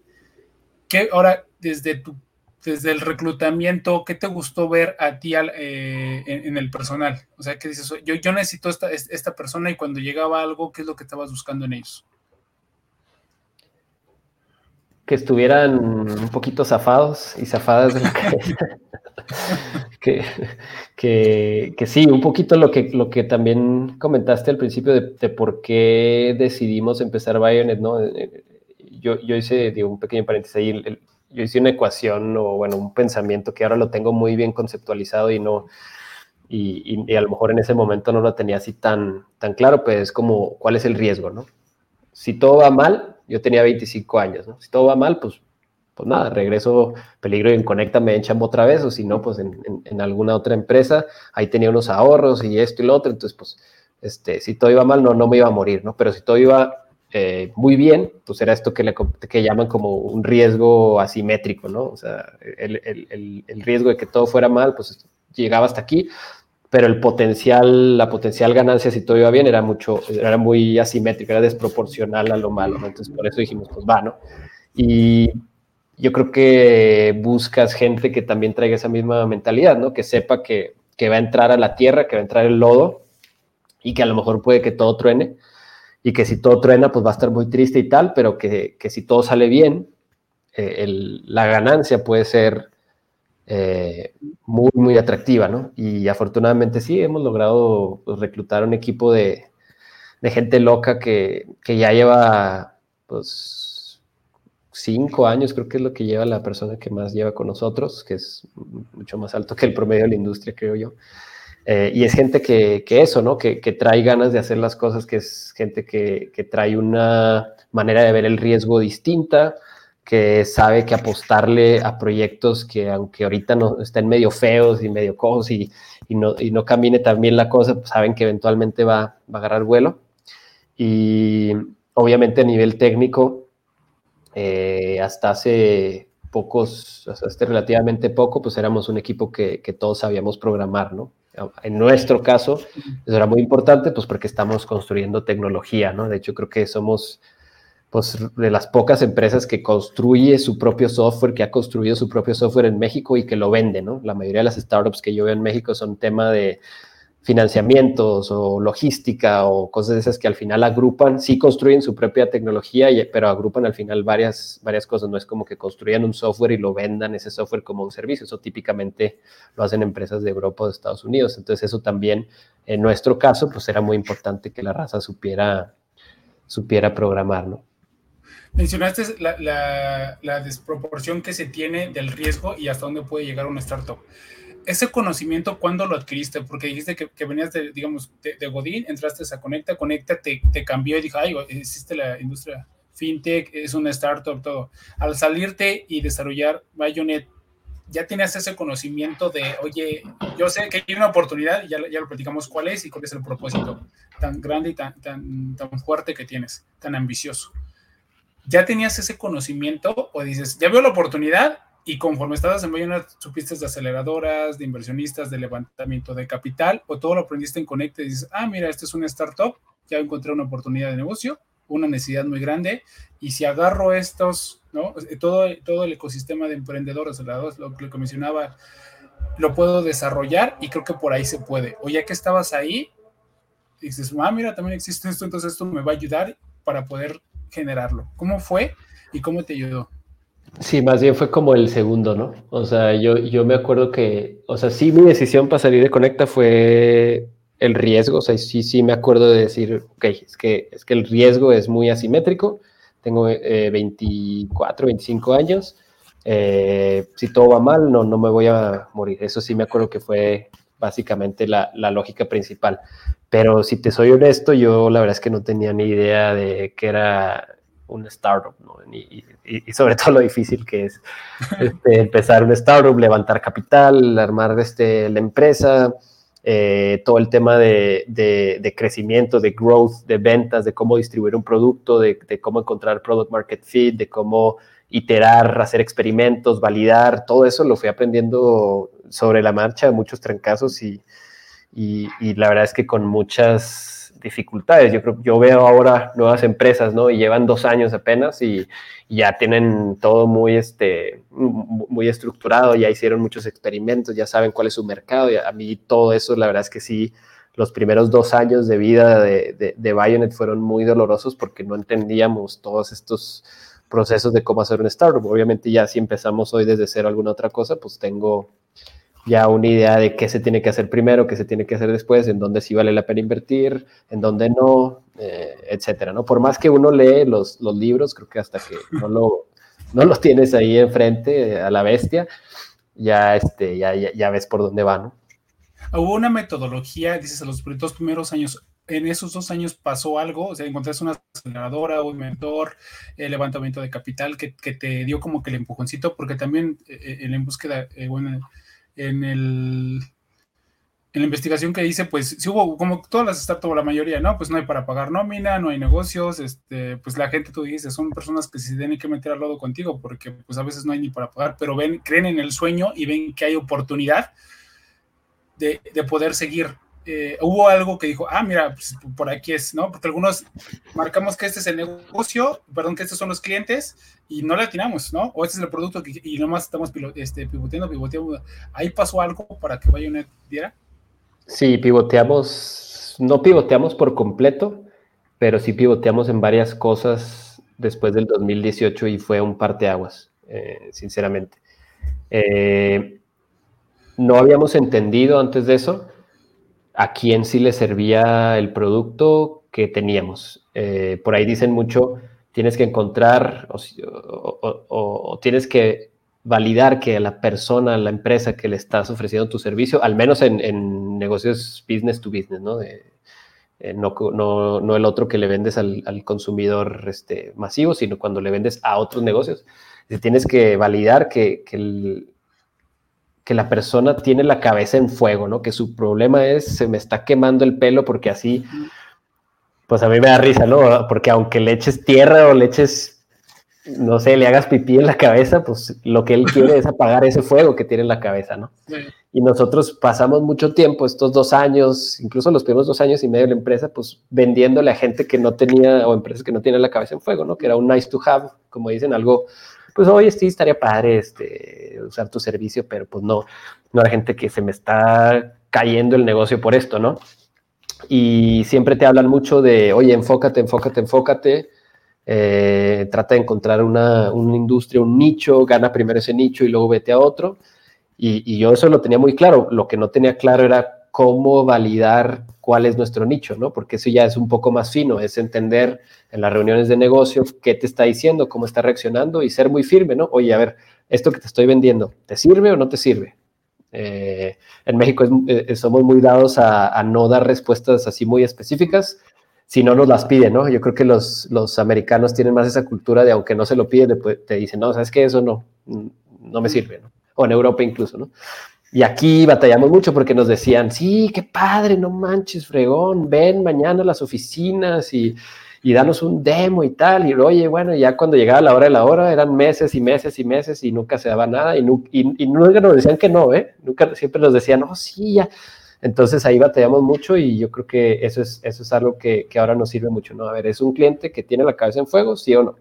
¿Qué ahora, desde tu desde el reclutamiento, ¿qué te gustó ver a ti eh, en, el personal? O sea, ¿qué dices? Yo, yo necesito esta, esta persona y cuando llegaba algo, ¿qué es lo que estabas buscando en ellos? Que estuvieran un poquito zafados y zafadas de la [LAUGHS] que, que, que, sí, un poquito lo que, lo que también comentaste al principio de, por qué decidimos empezar Bionet, ¿no? Eh, yo, yo hice un pequeño paréntesis ahí, el, yo hice una ecuación o, bueno, un pensamiento que ahora lo tengo muy bien conceptualizado y no, y, y, a lo mejor en ese momento no lo tenía así tan, tan claro, pues es como, ¿cuál es el riesgo, no? Si todo va mal, yo tenía 25 años. Si todo va mal, pues, pues nada, regreso peligro y en Conecta me enchan otra vez, o si no, pues en, en, en, alguna otra empresa, ahí tenía unos ahorros y esto y lo otro, entonces, pues, este, si todo iba mal, no, no me iba a morir, ¿no? Pero si todo iba eh, muy bien, pues era esto que, le, que llaman como un riesgo asimétrico, ¿no? O sea, el, el, el, riesgo de que todo fuera mal, pues llegaba hasta aquí, pero el potencial, la potencial ganancia, si todo iba bien, era mucho, era muy asimétrico, era desproporcional a lo malo. Entonces, por eso dijimos, pues va, ¿no? Y yo creo que buscas gente que también traiga esa misma mentalidad, ¿no? Que sepa que, que va a entrar a la tierra, que va a entrar el lodo y que a lo mejor puede que todo truene, y que si todo truena, pues va a estar muy triste y tal, pero que, que si todo sale bien, eh, el, la ganancia puede ser eh, muy, muy atractiva, ¿no? Y afortunadamente sí, hemos logrado pues, reclutar un equipo de, de gente loca que, que, ya lleva, pues, cinco años, creo que es lo que lleva la persona que más lleva con nosotros, que es mucho más alto que el promedio de la industria, creo yo. Eh, y es gente que, que eso, ¿no? Que, que, trae ganas de hacer las cosas, que es gente que, que, trae una manera de ver el riesgo distinta, que sabe que apostarle a proyectos que aunque ahorita no estén medio feos y medio cojos y, y, no, y no camine tan bien la cosa, pues saben que eventualmente va, va, a agarrar vuelo. Y obviamente a nivel técnico, eh, hasta hace pocos, hasta relativamente poco, pues éramos un equipo que, que todos sabíamos programar, ¿no? En nuestro caso, eso era muy importante, pues porque estamos construyendo tecnología, ¿no? De hecho, creo que somos pues, de las pocas empresas que construye su propio software, que ha construido su propio software en México y que lo vende, ¿no? La mayoría de las startups que yo veo en México son tema de financiamientos o logística o cosas de esas que al final agrupan, sí construyen su propia tecnología, pero agrupan al final varias, varias cosas. No es como que construyan un software y lo vendan ese software como un servicio. Eso típicamente lo hacen empresas de Europa o de Estados Unidos. Entonces eso también, en nuestro caso, pues era muy importante que la raza supiera, supiera programar, ¿no? Mencionaste la, la, la desproporción que se tiene del riesgo y hasta dónde puede llegar una startup ese conocimiento, ¿cuándo lo adquiriste? Porque dijiste que, que venías de, digamos, de, de, Godín, entraste a Conecta, Conecta te, te, cambió y dijo, ay, existe la industria fintech, es una startup, todo. Al salirte y desarrollar Bayonet, ya tenías ese conocimiento de, oye, yo sé que hay una oportunidad y ya, ya lo platicamos cuál es y cuál es el propósito tan grande y tan, tan, tan fuerte que tienes, tan ambicioso. ¿Ya tenías ese conocimiento o dices, ya veo la oportunidad y conforme en Bayona, supiste de aceleradoras, de inversionistas, de levantamiento de capital, o todo lo aprendiste en Conecta y dices, ah, mira, esta es una startup, ya encontré una oportunidad de negocio, una necesidad muy grande y si agarro estos, ¿no? Todo, todo el ecosistema de emprendedores, lo, lo que mencionaba, lo puedo desarrollar y creo que por ahí se puede. O ya que estabas ahí, dices, ah, mira, también existe esto, entonces esto me va a ayudar para poder generarlo. ¿Cómo fue y cómo te ayudó? Sí, más bien fue como el segundo, ¿no? O sea, yo, yo me acuerdo que, o sea, sí, mi decisión para salir de Conecta fue el riesgo, o sea, sí, sí me acuerdo de decir, ok, es que, es que el riesgo es muy asimétrico, tengo 24, eh, 25 años, eh, si todo va mal, no, no me voy a morir. Eso sí me acuerdo que fue básicamente la, la, lógica principal. Pero si te soy honesto, yo la verdad es que no tenía ni idea de que era un startup, ¿no? y, y, sobre [LAUGHS] todo lo difícil que es [LAUGHS] este, empezar un startup, levantar capital, armar este, la empresa, eh, todo el tema de, de, crecimiento, de growth, de ventas, de cómo distribuir un producto, de, de, cómo encontrar product market fit, de cómo iterar, hacer experimentos, validar, todo eso lo fui aprendiendo sobre la marcha, muchos trancazos y, y, la verdad es que con muchas dificultades. Yo creo, yo veo ahora nuevas empresas, ¿no? Y llevan dos años apenas y, ya tienen todo muy, este, muy estructurado, ya hicieron muchos experimentos, ya saben cuál es su mercado. Y a mí todo eso, la verdad es que sí, los primeros dos años de vida de, de, de fueron muy dolorosos porque no entendíamos todos estos procesos de cómo hacer un startup. Obviamente ya si empezamos hoy desde cero alguna otra cosa, pues tengo ya una idea de qué se tiene que hacer primero, qué se tiene que hacer después, en dónde sí vale la pena invertir, en dónde no, eh, etcétera, ¿no? Por más que uno lee los, los libros, creo que hasta que no lo, no lo tienes ahí enfrente eh, a la bestia, ya, este, ya, ya, ves por dónde va, ¿no? Hubo una metodología, dices, a los dos primeros años, en esos dos años pasó algo, o sea, encontraste una aceleradora, un mentor, el levantamiento de capital que, que, te dio como que el empujoncito, porque también eh, en búsqueda, bueno, en el en la investigación que hice, pues si hubo, como todas las startups, la mayoría, ¿no? Pues no hay para pagar nómina, no hay negocios, este, pues la gente, tú dices, son personas que se tienen que meter al lodo contigo, porque pues a veces no hay ni para pagar, pero ven, creen en el sueño y ven que hay oportunidad de, de poder seguir eh, hubo algo que dijo, ah, mira, pues, por aquí es, ¿no? Porque algunos marcamos que este es el negocio, perdón, que estos son los clientes y no le atinamos, ¿no? O este es el producto que, y nomás estamos este, pivoteando, pivoteando. Ahí pasó algo para que vaya una diera. Sí, pivoteamos, no pivoteamos por completo, pero sí pivoteamos en varias cosas después del 2018 y fue un parteaguas, eh, sinceramente. Eh, no habíamos entendido antes de eso a quién sí le servía el producto que teníamos. Eh, por ahí dicen mucho, tienes que encontrar o, tienes que validar que la persona, la empresa que le estás ofreciendo tu servicio, al menos en, negocios business to business, ¿no? Eh, no, no, el otro que le vendes al, consumidor este, masivo, sino cuando le vendes a otros negocios. Tienes que validar que, que el, que la persona tiene la cabeza en fuego, ¿no? Que su problema es, se me está quemando el pelo porque así, pues a mí me da risa, ¿no? Porque aunque le eches tierra o le eches, no sé, le hagas pipí en la cabeza, pues lo que él quiere es apagar ese fuego que tiene en la cabeza, ¿no? Y nosotros pasamos mucho tiempo, estos dos años, incluso los primeros dos años y medio de la empresa, pues vendiéndole a gente que no tenía, o empresas que no tienen la cabeza en fuego, ¿no? Que era un nice to have, como dicen, algo pues oye, sí, estaría padre este, usar tu servicio, pero pues no, no hay gente que se me está cayendo el negocio por esto, ¿no? Y siempre te hablan mucho de, oye, enfócate, enfócate, enfócate, eh, trata de encontrar una, una, industria, un nicho, gana primero ese nicho y luego vete a otro. Y, y yo eso lo tenía muy claro, lo que no tenía claro era cómo validar cuál es nuestro nicho, ¿no? Porque eso ya es un poco más fino, es entender en las reuniones de negocio qué te está diciendo, cómo está reaccionando y ser muy firme, ¿no? Oye, a ver, esto que te estoy vendiendo, ¿te sirve o no te sirve? Eh, en México eh, somos muy dados a, no dar respuestas así muy específicas, si no nos las piden, ¿no? Yo creo que los, los americanos tienen más esa cultura de aunque no se lo piden, te dicen, no, sabes que eso no, no me sirve, ¿no? O en Europa incluso, ¿no? Y aquí batallamos mucho porque nos decían, sí, qué padre, no manches, fregón, ven mañana a las oficinas y, y danos un demo y tal. Y oye, bueno, ya cuando llegaba la hora de la hora eran meses y meses y meses y nunca se daba nada y, y, nunca nos decían que no, ¿eh? Nunca, siempre nos decían, no, sí, ya, Entonces ahí batallamos mucho y yo creo que eso es, eso es algo que, que, ahora nos sirve mucho, ¿no? A ver, ¿es un cliente que tiene la cabeza en fuego, sí o no?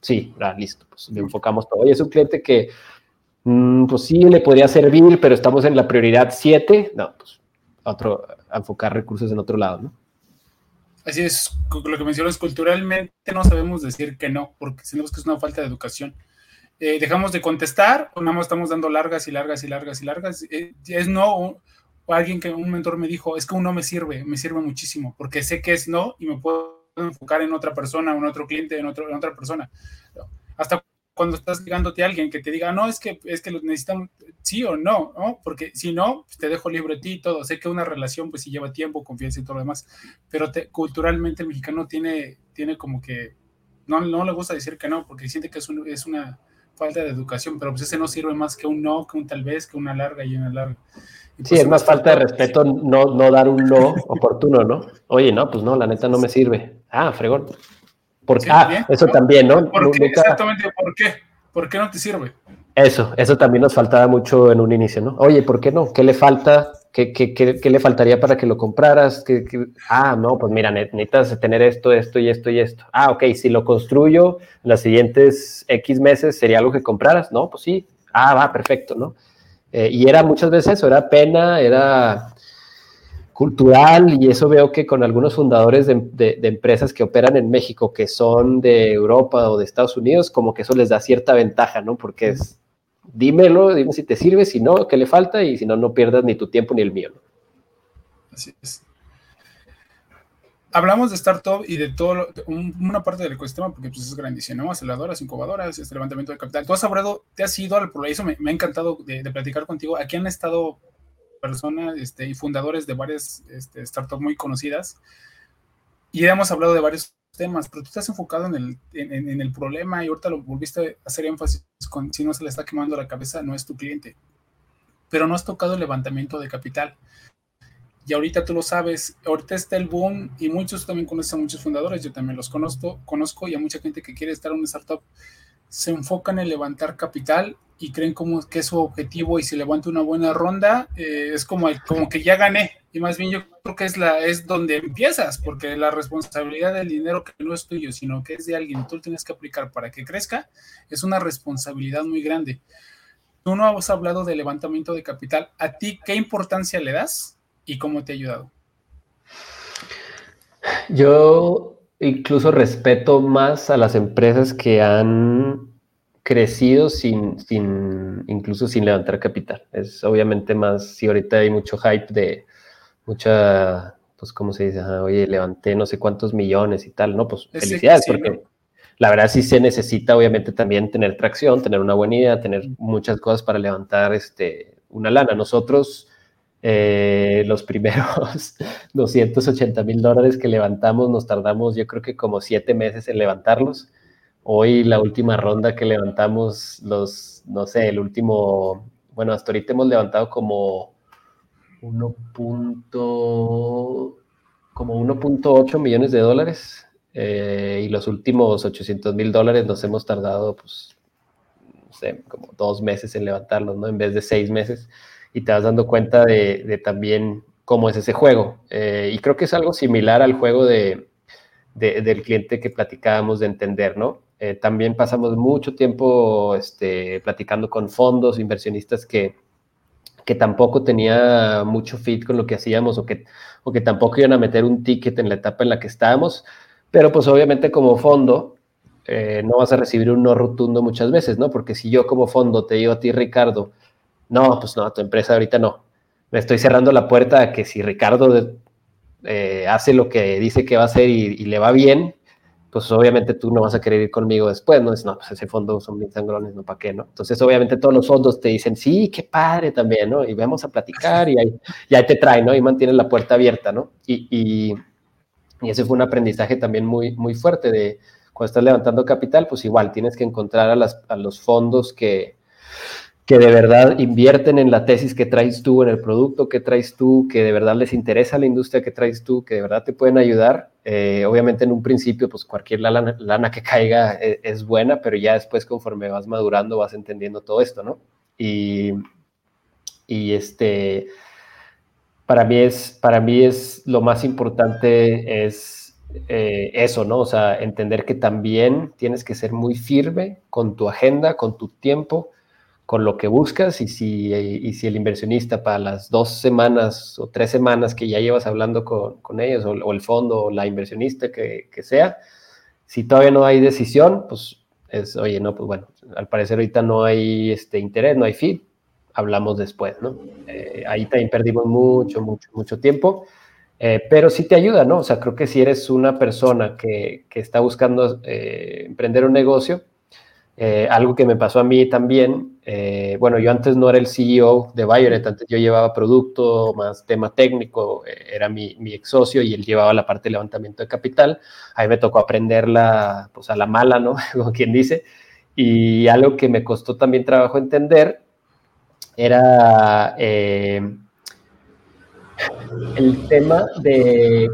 Sí, ah, listo, pues le enfocamos todo. Y es un cliente que, mm, pues sí, le podría servir, pero estamos en la prioridad 7, no, pues otro, enfocar recursos en otro lado, ¿no? Así es, lo que mencionas, culturalmente no sabemos decir que no, porque sentimos que es una falta de educación. Eh, dejamos de contestar o nada más estamos dando largas y largas y largas y largas. Eh, es no, o, alguien que un mentor me dijo, es que un no me sirve, me sirve muchísimo, porque sé que es no y me puedo enfocar en otra persona, en otro cliente, en, otro, en otra persona. Hasta cuando estás llegándote a alguien que te diga, no, es que, es que lo necesitan, sí o no, ¿no? Porque si no, pues te dejo libre a ti y todo. Sé que una relación, pues sí lleva tiempo, confianza y todo lo demás, pero te, culturalmente el mexicano tiene, tiene como que, no, no le gusta decir que no, porque siente que es, un, es una falta de educación, pero pues ese no sirve más que un no, que un tal vez, que una larga y una larga. Y sí, pues es más falta de respeto no, no dar un no [LAUGHS] oportuno, ¿no? Oye, no, pues no, la neta no me sirve. Ah, fregón. Porque, ah, eso también, ¿no? ¿Por qué? Exactamente, ¿por qué? ¿Por qué no te sirve? Eso, eso también nos faltaba mucho en un inicio, ¿no? Oye, ¿por qué no? ¿Qué le falta? ¿Qué, qué, qué, le faltaría para que lo compraras? ¿Qué, ah, no, pues mira, necesitas tener esto, esto y esto y esto. Ah, ok, si lo construyo en los siguientes X meses, ¿sería algo que compraras? No, pues sí. Ah, va, perfecto, ¿no? Eh, y era muchas veces eso, era pena, era cultural y eso veo que con algunos fundadores de, empresas que operan en México, que son de Europa o de Estados Unidos, como que eso les da cierta ventaja, ¿no? Porque es, dímelo, dime si te sirve, si no, qué le falta y si no, no pierdas ni tu tiempo ni el mío. ¿no? Así es. Hablamos de startup y de todo, una parte del ecosistema, porque pues, es grandísimo, ¿no? Aceleradoras, incubadoras, este levantamiento de capital. Tú has hablado, te has ido al me, me ha encantado de, de, platicar contigo. Aquí han estado personas este, y fundadores de varias este, startups muy conocidas y hemos hablado de varios temas, pero tú estás enfocado en el, en, el problema y ahorita lo volviste a hacer énfasis con si no se le está quemando la cabeza, no es tu cliente. Pero no has tocado el levantamiento de capital. Y ahorita tú lo sabes, ahorita está el boom y muchos también conocen a muchos fundadores, yo también los conozco, conozco y a mucha gente que quiere estar en una startup se enfocan en levantar capital y creen como que es su objetivo y si levanta una buena ronda eh, es como, como que ya gané. Y más bien yo creo que es, la, es donde empiezas porque la responsabilidad del dinero que no es tuyo sino que es de alguien tú lo tienes que aplicar para que crezca es una responsabilidad muy grande. Tú no has hablado de levantamiento de capital. A ti qué importancia le das y cómo te ha ayudado yo incluso respeto más a las empresas que han crecido sin, sin, incluso sin levantar capital. Es obviamente más, si ahorita hay mucho hype de mucha, pues, ¿cómo se dice? oye, levanté no sé cuántos millones y tal, ¿no? Pues felicidades, porque la verdad sí se necesita obviamente también tener tracción, tener una buena idea, tener muchas cosas para levantar este, una lana. Nosotros eh, los primeros [LAUGHS] 280 mil dólares que levantamos nos tardamos yo creo que como siete meses en levantarlos. Hoy la última ronda que levantamos, los, no sé, el último, bueno, hasta ahorita hemos levantado como 1. como 1.8 millones de dólares eh, y los últimos 800 mil dólares nos hemos tardado, pues, no sé, como dos meses en levantarlos, ¿no? En vez de seis meses y te vas dando cuenta de, también cómo es ese juego. Eh, y creo que es algo similar al juego de, del cliente que platicábamos de entender, ¿no? Eh, también pasamos mucho tiempo este, platicando con fondos, inversionistas que, que tampoco tenía mucho fit con lo que hacíamos o que, o que tampoco iban a meter un ticket en la etapa en la que estábamos, pero pues obviamente como fondo eh, no vas a recibir un no rotundo muchas veces, ¿no? Porque si yo como fondo te digo a ti, Ricardo, no, pues no, tu empresa ahorita no. Me estoy cerrando la puerta a que si Ricardo eh, hace lo que dice que va a hacer y, le va bien, pues obviamente tú no vas a querer ir conmigo después, ¿no? Es, no, pues ese fondo son bien sangrones, ¿no? ¿Para qué, no? Entonces, obviamente todos los fondos te dicen, sí, qué padre también, ¿no? Y vamos a platicar y ahí, te traen, ¿no? Y mantienen la puerta abierta, ¿no? Y, y, ese fue un aprendizaje también muy, muy fuerte de cuando estás levantando capital, pues igual tienes que encontrar a los fondos que, que de verdad invierten en la tesis que traes tú, en el producto que traes tú, que de verdad les interesa la industria que traes tú, que de verdad te pueden ayudar. Eh, obviamente en un principio, pues cualquier lana, que caiga es, es, buena, pero ya después conforme vas madurando vas entendiendo todo esto, ¿no? Y, y este, para mí es, para mí es lo más importante es eh, eso, ¿no? O sea, entender que también tienes que ser muy firme con tu agenda, con tu tiempo, con lo que buscas y si, y si el inversionista para las dos semanas o tres semanas que ya llevas hablando con, con ellos o, el fondo o la inversionista que, que, sea, si todavía no hay decisión, pues es, oye, no, pues bueno, al parecer ahorita no hay este interés, no hay feed, hablamos después, ¿no? Eh, ahí también perdimos mucho, mucho, mucho tiempo. Eh, pero sí te ayuda, ¿no? O sea, creo que si eres una persona que, que está buscando eh, emprender un negocio, eh, algo que me pasó a mí también, eh, bueno, yo antes no era el CEO de Bayonet, antes yo llevaba producto, más tema técnico, eh, era mi, mi, ex socio y él llevaba la parte de levantamiento de capital. Ahí me tocó aprenderla pues a la mala, ¿no? [LAUGHS] Como quien dice. Y algo que me costó también trabajo entender era el tema de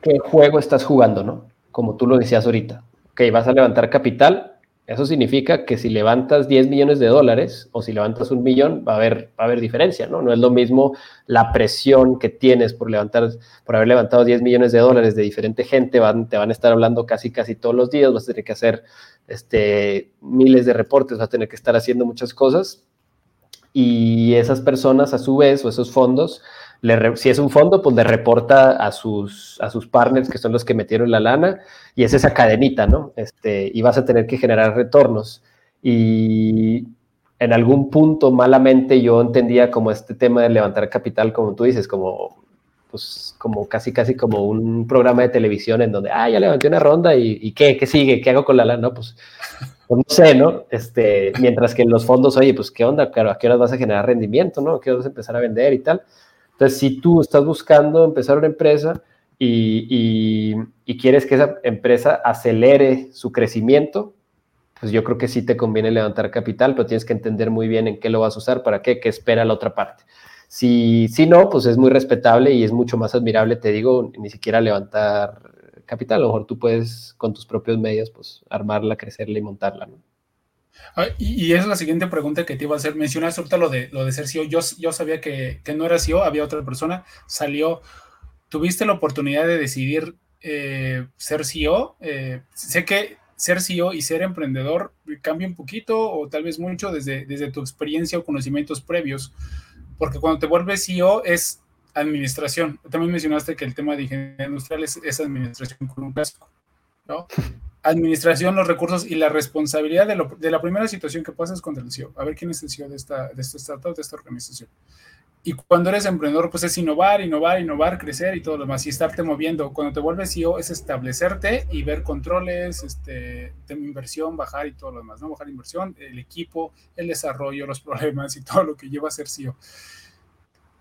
qué juego estás jugando, ¿no? Como tú lo decías ahorita. Ok, vas a levantar capital, eso significa que si levantas 10 millones de dólares o si levantas un millón, va a haber, va a haber diferencia, ¿no? No es lo mismo la presión que tienes por levantar, por haber levantado 10 millones de dólares de diferente gente, van, te van a estar hablando casi, casi todos los días, vas a tener que hacer este, miles de reportes, vas a tener que estar haciendo muchas cosas. Y esas personas, a su vez, o esos fondos, si es un fondo, pues le reporta a sus, a sus partners, que son los que metieron la lana, y es esa cadenita, ¿no? Este, y vas a tener que generar retornos. Y en algún punto, malamente, yo entendía como este tema de levantar capital, como tú dices, como, pues, como casi, casi como un programa de televisión en donde, ah, ya levanté una ronda, ¿y, y qué? ¿Qué sigue? ¿Qué hago con la lana? No, pues, pues, no sé, ¿no? Este, mientras que en los fondos, oye, pues, ¿qué onda? Claro, ¿a qué horas vas a generar rendimiento, no? ¿A qué horas vas a empezar a vender y tal? Entonces, si tú estás buscando empezar una empresa y, quieres que esa empresa acelere su crecimiento, pues yo creo que sí te conviene levantar capital, pero tienes que entender muy bien en qué lo vas a usar, para qué, qué espera la otra parte. Si, si no, pues es muy respetable y es mucho más admirable, te digo, ni siquiera levantar capital. A lo mejor tú puedes con tus propios medios, pues armarla, crecerla y montarla, ¿no? Ah, y, es la siguiente pregunta que te iba a hacer. Mencionaste ahorita lo de, lo de ser CEO. Yo, yo sabía que, que no era CEO, había otra persona, salió. ¿Tuviste la oportunidad de decidir eh, ser CEO? Eh, sé que ser CEO y ser emprendedor cambia un poquito o tal vez mucho desde, desde tu experiencia o conocimientos previos, porque cuando te vuelves CEO es administración. También mencionaste que el tema de ingeniería industrial es, es administración con un clásico, ¿no? Administración, los recursos y la responsabilidad de, la primera situación que pasas contra el CEO. A ver quién es el CEO de esta, de esta startup, de esta organización. Y cuando eres emprendedor, pues es innovar, innovar, innovar, crecer y todo lo demás, y estarte moviendo. Cuando te vuelves CEO es establecerte y ver controles, este, de inversión, bajar y todo lo demás, ¿no? Bajar inversión, el equipo, el desarrollo, los problemas y todo lo que lleva a ser CEO.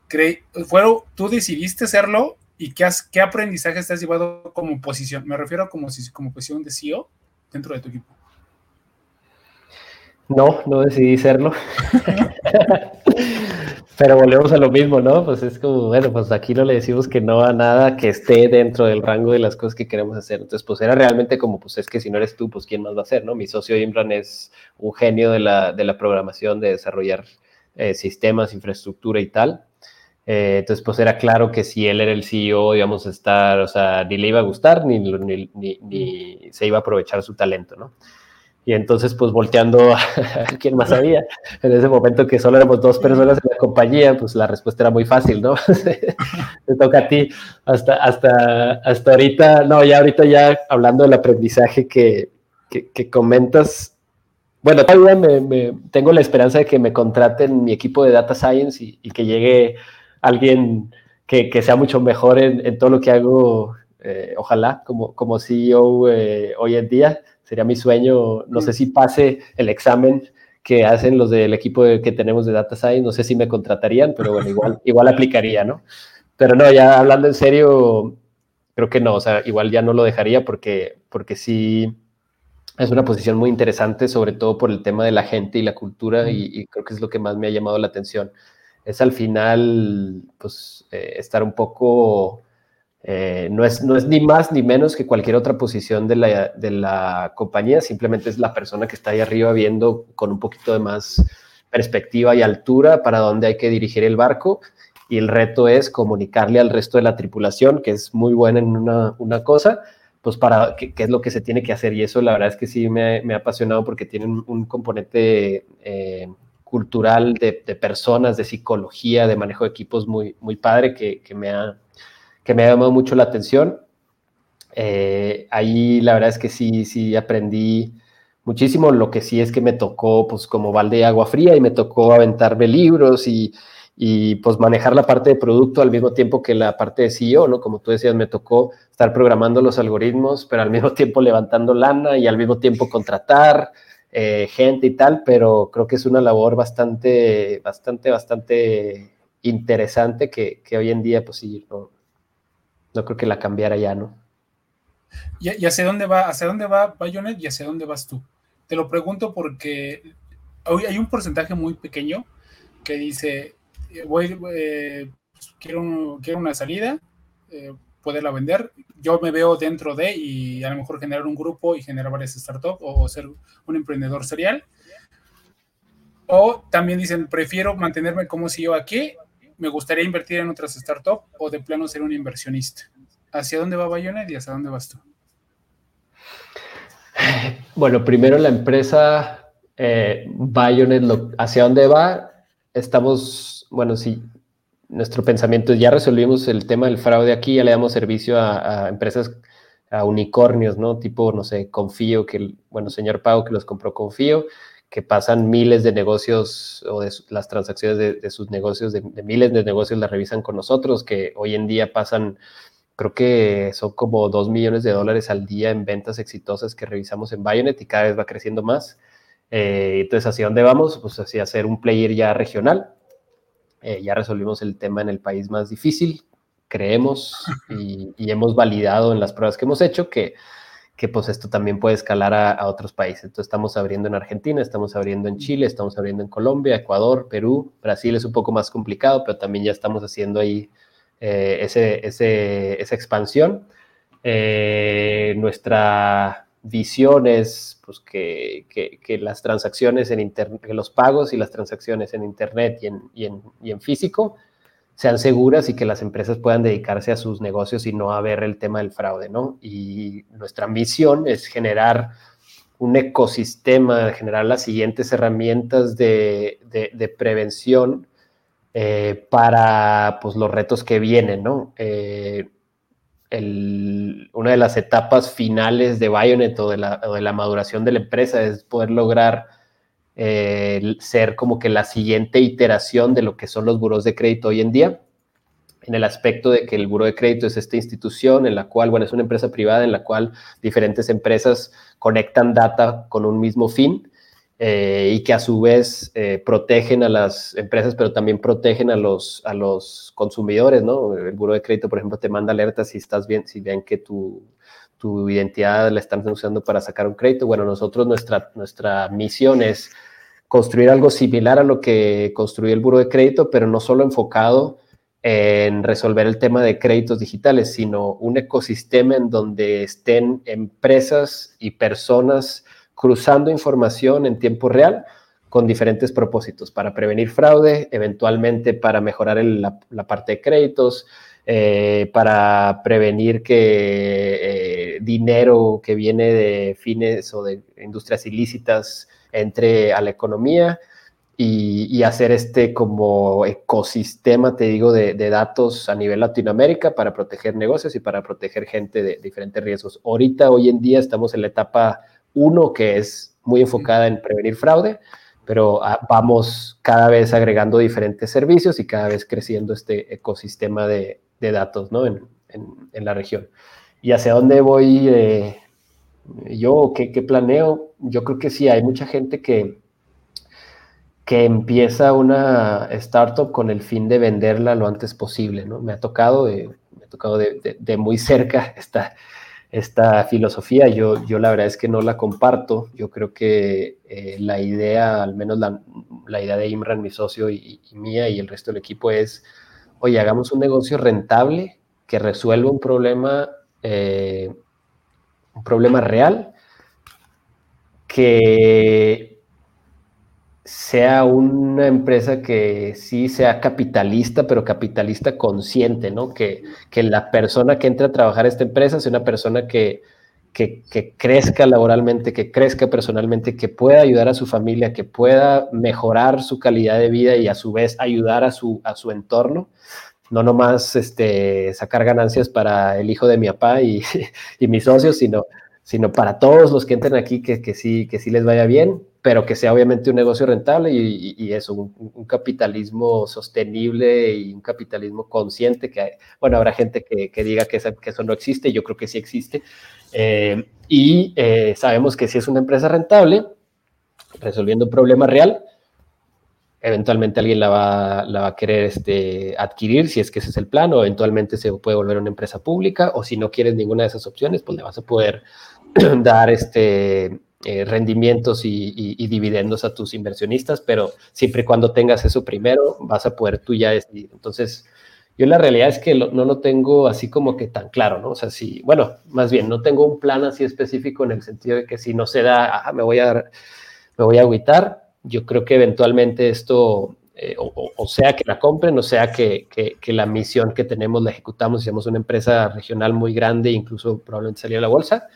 Cre fueron, tú decidiste hacerlo y qué, has, qué aprendizaje te has llevado como posición. Me refiero a como, como posición de CEO dentro de tu equipo. No, no decidí serlo. [LAUGHS] Pero volvemos a lo mismo, ¿no? Pues es como, bueno, pues aquí no le decimos que no a nada que esté dentro del rango de las cosas que queremos hacer. Entonces, pues era realmente como, pues es que si no eres tú, pues quién más va a ser, ¿no? Mi socio Imran es un genio de la, de la programación, de desarrollar eh, sistemas, infraestructura y tal. Eh, entonces, pues era claro que si él era el CEO, íbamos a estar, o sea, ni le iba a gustar, ni, ni, ni, se iba a aprovechar su talento, ¿no? Y entonces, pues volteando [LAUGHS] a quién más había, en ese momento que solo éramos dos personas en la compañía, pues la respuesta era muy fácil, ¿no? [LAUGHS] Te toca a ti. Hasta, hasta, hasta ahorita, no, ya ahorita ya hablando del aprendizaje que, que, comentas, bueno, todavía me, me, tengo la esperanza de que me contraten mi equipo de Data Science y que llegue alguien que, que sea mucho mejor en, en, todo lo que hago, eh, ojalá, como, como CEO eh, hoy en día. Sería mi sueño, no sé si pase el examen que hacen los del equipo que tenemos de Data Science, no sé si me contratarían, pero bueno, igual, [LAUGHS] igual aplicaría, ¿no? Pero no, ya hablando en serio, creo que no, o sea, igual ya no lo dejaría porque, porque sí es una posición muy interesante, sobre todo por el tema de la gente y la cultura, y, y creo que es lo que más me ha llamado la atención es al final, pues, eh, estar un poco, eh, no, es, no es ni más ni menos que cualquier otra posición de la, de la compañía, simplemente es la persona que está ahí arriba viendo con un poquito de más perspectiva y altura para dónde hay que dirigir el barco y el reto es comunicarle al resto de la tripulación, que es muy buena en una, una cosa, pues para qué, es lo que se tiene que hacer. Y eso la verdad es que sí me, me ha apasionado porque tiene un, componente eh, cultural de, personas, de psicología, de manejo de equipos muy, muy padre que, que me ha, que me ha llamado mucho la atención. Eh, ahí la verdad es que sí, sí aprendí muchísimo. Lo que sí es que me tocó, pues, como balde de agua fría y me tocó aventarme libros y, y, pues, manejar la parte de producto al mismo tiempo que la parte de CEO, ¿no? Como tú decías, me tocó estar programando los algoritmos, pero al mismo [LAUGHS] tiempo levantando lana y al mismo tiempo contratar eh, gente y tal, pero creo que es una labor bastante, bastante, bastante interesante que, que hoy en día, pues sí, no, no creo que la cambiara ya, ¿no? ¿Y, hacia dónde va, hacia dónde va Bayonet y hacia dónde vas tú? Te lo pregunto porque hoy hay un porcentaje muy pequeño que dice, eh, voy, eh, quiero, quiero una salida, poderla vender. Yo me veo dentro de y a lo mejor generar un grupo y generar varias startups o, ser un emprendedor serial. O también dicen, prefiero mantenerme como CEO aquí, me gustaría invertir en otras startups o de plano ser un inversionista. ¿Hacia dónde va Bayonet y hacia dónde vas tú? Bueno, primero la empresa eh, Bayonet, ¿hacia dónde va? Estamos, bueno, sí, nuestro pensamiento, ya resolvimos el tema del fraude aquí, ya le damos servicio a, empresas, a unicornios, ¿no? Tipo, no sé, Confío, que, bueno, señor Pau que los compró Confío, que pasan miles de negocios o de las transacciones de, sus negocios, de, miles de negocios las revisan con nosotros, que hoy en día pasan creo que son como 2 millones de dólares al día en ventas exitosas que revisamos en Bayonet y cada vez va creciendo más. Eh, entonces, ¿hacia dónde vamos? Pues hacia ser un player ya regional. Eh, ya resolvimos el tema en el país más difícil, creemos y, hemos validado en las pruebas que hemos hecho que, que pues esto también puede escalar a, a, otros países. Entonces estamos abriendo en Argentina, estamos abriendo en Chile, estamos abriendo en Colombia, Ecuador, Perú, Brasil es un poco más complicado, pero también ya estamos haciendo ahí eh, ese, esa expansión. Eh, nuestra visión es pues, que, que, las transacciones en Internet, que los pagos y las transacciones en Internet y en, y, en, y en, físico sean seguras y que las empresas puedan dedicarse a sus negocios y no a ver el tema del fraude, ¿no? Y nuestra misión es generar un ecosistema, generar las siguientes herramientas de, de, de prevención eh, para pues, los retos que vienen, ¿no? Eh, una de las etapas finales de Bionet o de, la, maduración de la empresa es poder lograr eh, ser como que la siguiente iteración de lo que son los buros de crédito hoy en día, en el aspecto de que el buro de crédito es esta institución en la cual, bueno, es una empresa privada en la cual diferentes empresas conectan data con un mismo fin eh, y que a su vez eh, protegen a las empresas, pero también protegen a los, a los consumidores, ¿no? El buro de crédito, por ejemplo, te manda alertas si estás bien, si ven que tu, tu identidad la están usando para sacar un crédito. Bueno, nosotros, nuestra, nuestra misión es construir algo similar a lo que construyó el buro de crédito, pero no solo enfocado en resolver el tema de créditos digitales, sino un ecosistema en donde estén empresas y personas cruzando información en tiempo real con diferentes propósitos, para prevenir fraude, eventualmente para mejorar la, parte de créditos, eh, para prevenir que eh, dinero que viene de fines o de industrias ilícitas entre a la economía y, hacer este como ecosistema, te digo, de, datos a nivel Latinoamérica para proteger negocios y para proteger gente de diferentes riesgos. Ahorita, hoy en día, estamos en la etapa uno que es muy enfocada en prevenir fraude, pero ah, vamos cada vez agregando diferentes servicios y cada vez creciendo este ecosistema de, datos ¿no? en, la región. ¿Y hacia dónde voy eh, yo? ¿qué, ¿Qué planeo? Yo creo que sí, hay mucha gente que, que empieza una startup con el fin de venderla lo antes posible, ¿no? Me ha tocado, me ha tocado de, de muy cerca [LAUGHS] esta, esta filosofía. Yo, yo la verdad es que no la comparto. Yo creo que eh, la idea, al menos la, idea de Imran, mi socio, y, mía y el resto del equipo es, oye, hagamos un negocio rentable que resuelva un problema, eh, un problema real, que sea una empresa que sí sea capitalista, pero capitalista consciente, ¿no? Que, que la persona que entre a trabajar a esta empresa sea una persona que, que, que, crezca laboralmente, que crezca personalmente, que pueda ayudar a su familia, que pueda mejorar su calidad de vida y a su vez ayudar a su, a su entorno. No nomás este, sacar ganancias para el hijo de mi papá y, [LAUGHS] y mis socios, sino, sino para todos los que entren aquí, que, que, sí, que sí les vaya bien pero que sea obviamente un negocio rentable y, y eso, un, capitalismo sostenible y un capitalismo consciente, que bueno, habrá gente que, que diga que, que, eso no existe, yo creo que sí existe, eh, y eh, sabemos que si es una empresa rentable, resolviendo un problema real, eventualmente alguien la va, la va a querer este, adquirir, si es que ese es el plan, o eventualmente se puede volver una empresa pública, o si no quieres ninguna de esas opciones, pues le vas a poder [CLEARS THROAT] dar este eh, rendimientos y, dividendos a tus inversionistas, pero siempre y cuando tengas eso primero, vas a poder tú ya decidir. Entonces, yo la realidad es que no lo tengo así como que tan claro, ¿no? O sea, si, bueno, más bien, no tengo un plan así específico en el sentido de que si no se da, ah, me voy a, me voy a agüitar. Yo creo que eventualmente esto, eh, o, sea que la compren, o sea que, que, la misión que tenemos la ejecutamos, si somos una empresa regional muy grande, incluso probablemente salir a la bolsa,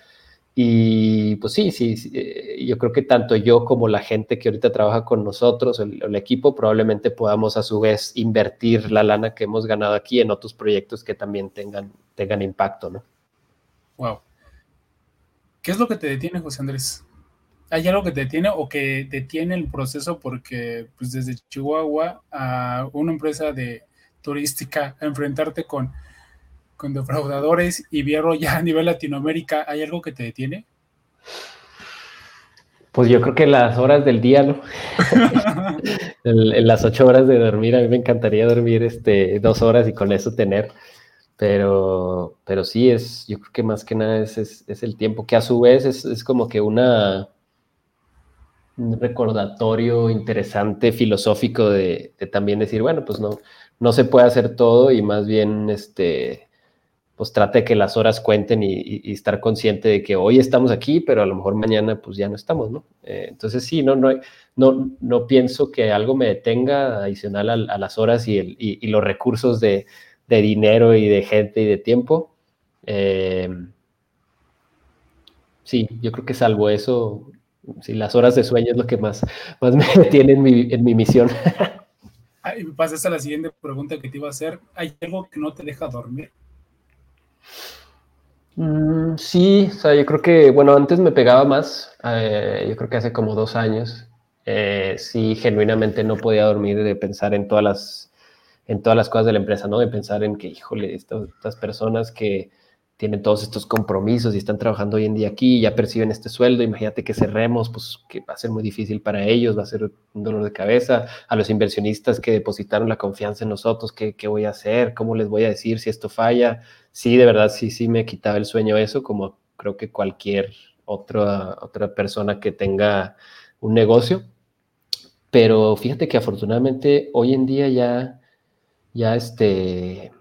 y pues sí, sí, eh, yo creo que tanto yo como la gente que ahorita trabaja con nosotros, el, equipo, probablemente podamos a su vez invertir la lana que hemos ganado aquí en otros proyectos que también tengan, tengan impacto, ¿no? Wow. ¿Qué es lo que te detiene, José Andrés? ¿Hay algo que te detiene o que detiene el proceso porque pues desde Chihuahua a una empresa de turística enfrentarte con con defraudadores y vieron ya a nivel Latinoamérica, ¿hay algo que te detiene? Pues yo creo que las horas del día, ¿no? [LAUGHS] en, las ocho horas de dormir, a mí me encantaría dormir este, dos horas y con eso tener. Pero, pero sí, es, yo creo que más que nada es, es, el tiempo, que a su vez es, es, como que una un recordatorio interesante, filosófico de, de, también decir, bueno, pues no, no se puede hacer todo y más bien este, pues trate de que las horas cuenten y, estar consciente de que hoy estamos aquí, pero a lo mejor mañana pues ya no estamos, ¿no? Eh, entonces sí, no, no, no, no pienso que algo me detenga adicional a, las horas y, y, los recursos de, dinero y de gente y de tiempo. Eh, sí, yo creo que salvo eso, sí, las horas de sueño es lo que más, más me [LAUGHS] detiene en mi, en mi misión. [LAUGHS] pasas a la siguiente pregunta que te iba a hacer. ¿Hay algo que no te deja dormir? Mm, sí, o sea, yo creo que, bueno, antes me pegaba más, eh, yo creo que hace como dos años, eh, sí, genuinamente no podía dormir de pensar en todas las, en todas las cosas de la empresa, ¿no? De pensar en que, híjole, estas personas que tienen todos estos compromisos y están trabajando hoy en día aquí, ya perciben este sueldo, imagínate que cerremos, pues que va a ser muy difícil para ellos, va a ser un dolor de cabeza, a los inversionistas que depositaron la confianza en nosotros, ¿qué, qué voy a hacer? ¿Cómo les voy a decir si esto falla? Sí, de verdad, sí, sí me quitaba el sueño eso, como creo que cualquier otra, otra persona que tenga un negocio. Pero fíjate que afortunadamente hoy en día ya, ya este,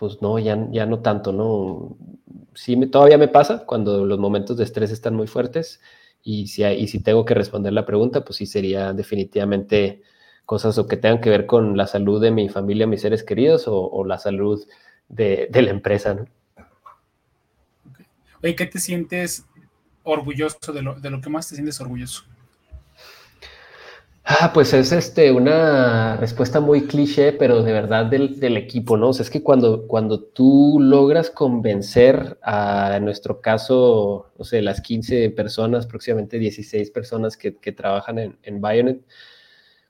pues no, ya, ya no tanto, ¿no? Sí, me, todavía me pasa cuando los momentos de estrés están muy fuertes y si, y si tengo que responder la pregunta, pues sí sería definitivamente cosas o que tengan que ver con la salud de mi familia, mis seres queridos o, la salud de, de, la empresa, ¿no? Oye, ¿qué te sientes orgulloso de lo, de lo que más te sientes orgulloso? Ah, pues es este, una respuesta muy cliché, pero de verdad del, del, equipo, ¿no? O sea, es que cuando, cuando tú logras convencer a, en nuestro caso, no sé, las 15 personas, próximamente 16 personas que, que trabajan en, en Bionet,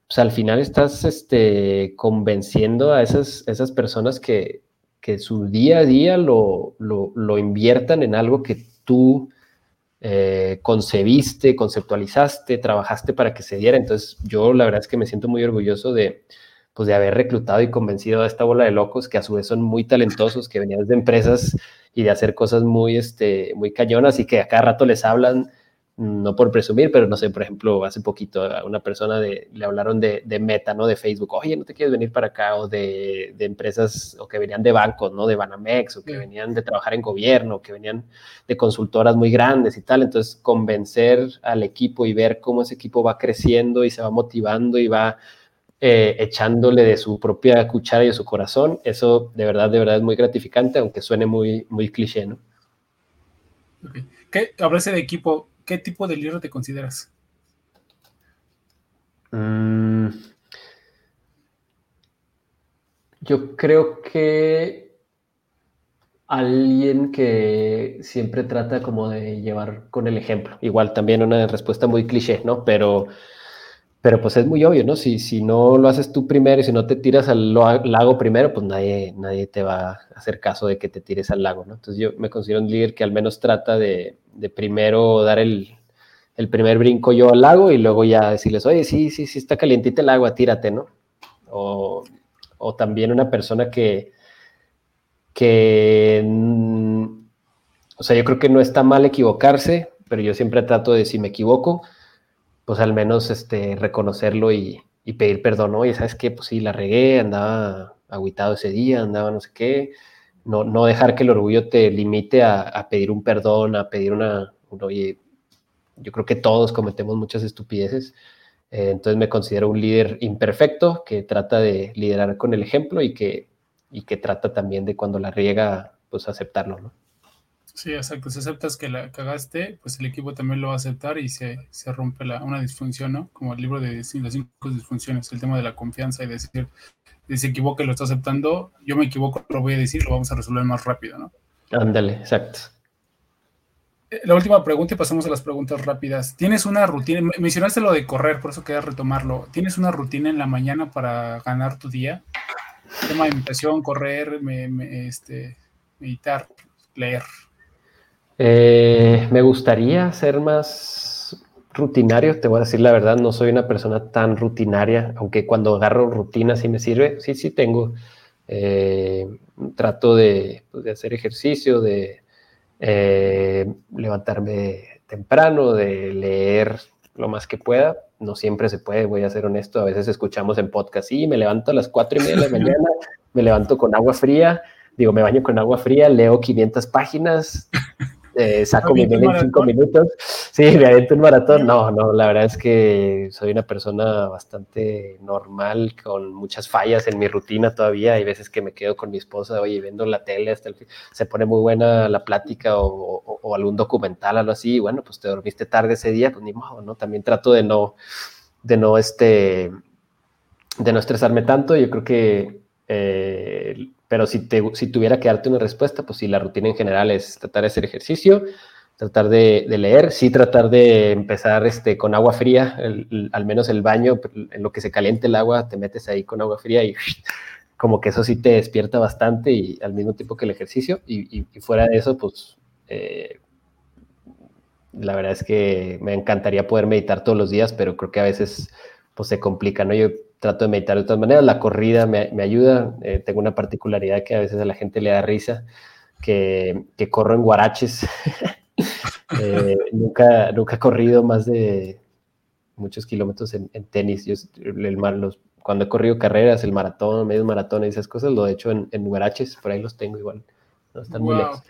pues al final estás este, convenciendo a esas, esas personas que, que su día a día lo, lo, lo inviertan en algo que tú eh, concebiste, conceptualizaste, trabajaste para que se diera. Entonces, yo la verdad es que me siento muy orgulloso de, pues, de haber reclutado y convencido a esta bola de locos que a su vez son muy talentosos, que venían de empresas y de hacer cosas muy, este, muy cañonas y que a cada rato les hablan no por presumir, pero no sé, por ejemplo, hace poquito a una persona de, le hablaron de, de, Meta, ¿no? De Facebook, oye, ¿no te quieres venir para acá? O de, de, empresas, o que venían de bancos, ¿no? De Banamex, o que venían de trabajar en gobierno, o que venían de consultoras muy grandes y tal. Entonces, convencer al equipo y ver cómo ese equipo va creciendo y se va motivando y va eh, echándole de su propia cuchara y de su corazón, eso de verdad, de verdad es muy gratificante, aunque suene muy, muy cliché, ¿no? Okay. ¿Qué, de equipo, ¿qué tipo de líder te consideras? Mm, yo creo que alguien que siempre trata como de llevar con el ejemplo. Igual también una respuesta muy cliché, ¿no? Pero pero pues es muy obvio, ¿no? Si, si no lo haces tú primero y si no te tiras al lago primero, pues nadie, nadie te va a hacer caso de que te tires al lago, ¿no? Entonces yo me considero un líder que al menos trata de, de primero dar el, el, primer brinco yo al lago y luego ya decirles, oye, sí, sí, sí está calientita el agua, tírate, ¿no? O, o también una persona que, que, o sea, yo creo que no está mal equivocarse, pero yo siempre trato de, si me equivoco, pues al menos este, reconocerlo y, pedir perdón. Oye, ¿sabes qué? Pues sí, la regué, andaba aguitado ese día, andaba no sé qué. No, no dejar que el orgullo te limite a, pedir un perdón, a pedir una, oye, yo creo que todos cometemos muchas estupideces. Eh, entonces me considero un líder imperfecto que trata de liderar con el ejemplo y que, y que trata también de cuando la riega, pues aceptarlo, ¿no? Sí, exacto. Si aceptas que la cagaste, pues el equipo también lo va a aceptar y se, se rompe la, una disfunción, ¿no? Como el libro de las cinco disfunciones, el tema de la confianza y decir, si se equivoca y lo está aceptando, yo me equivoco, lo voy a decir, lo vamos a resolver más rápido, ¿no? Ándale, exacto. Eh, la última pregunta y pasamos a las preguntas rápidas. ¿Tienes una rutina? Mencionaste lo de correr, por eso quería retomarlo. ¿Tienes una rutina en la mañana para ganar tu día? Tema de meditación, correr, me, este, meditar, leer. Eh, me gustaría ser más rutinario, te voy a decir la verdad, no soy una persona tan rutinaria, aunque cuando agarro rutina sí me sirve, sí, sí tengo. Eh, trato de, pues, hacer ejercicio, de eh, levantarme temprano, de leer lo más que pueda. No siempre se puede, voy a ser honesto. A veces escuchamos en podcast, sí, me levanto a las cuatro y media de la mañana, me levanto con agua fría, digo, me baño con agua fría, leo 500 páginas, eh, saco mi en cinco minutos. [LAUGHS] Sí, me avento un maratón. No, no, la verdad es que soy una persona bastante normal, con muchas fallas en mi rutina todavía. Hay veces que me quedo con mi esposa, oye, viendo la tele hasta el fin. Se pone muy buena la plática o, algún documental, algo así. Y bueno, pues te dormiste tarde ese día, pues ni modo, ¿no? También trato de no, de no, este, de no estresarme tanto. Yo creo que eh, pero si, te, si tuviera que darte una respuesta, pues sí, la rutina en general es tratar de hacer ejercicio, tratar de, leer, sí tratar de empezar este, con agua fría, al menos el baño, en lo que se caliente el agua, te metes ahí con agua fría y [LAUGHS] como que eso sí te despierta bastante y al mismo tiempo que el ejercicio. Y, fuera de eso, pues eh, la verdad es que me encantaría poder meditar todos los días, pero creo que a veces pues se complica, ¿no? Yo trato de meditar de todas maneras, la corrida me, me ayuda, eh, tengo una particularidad que a veces a la gente le da risa, que, que corro en guaraches, [LAUGHS] eh, nunca, nunca he corrido más de muchos kilómetros en, tenis, Yo, el, los, cuando he corrido carreras, el maratón, medio maratón y esas cosas, lo he hecho en, en guaraches, por ahí los tengo igual, no están muy lejos.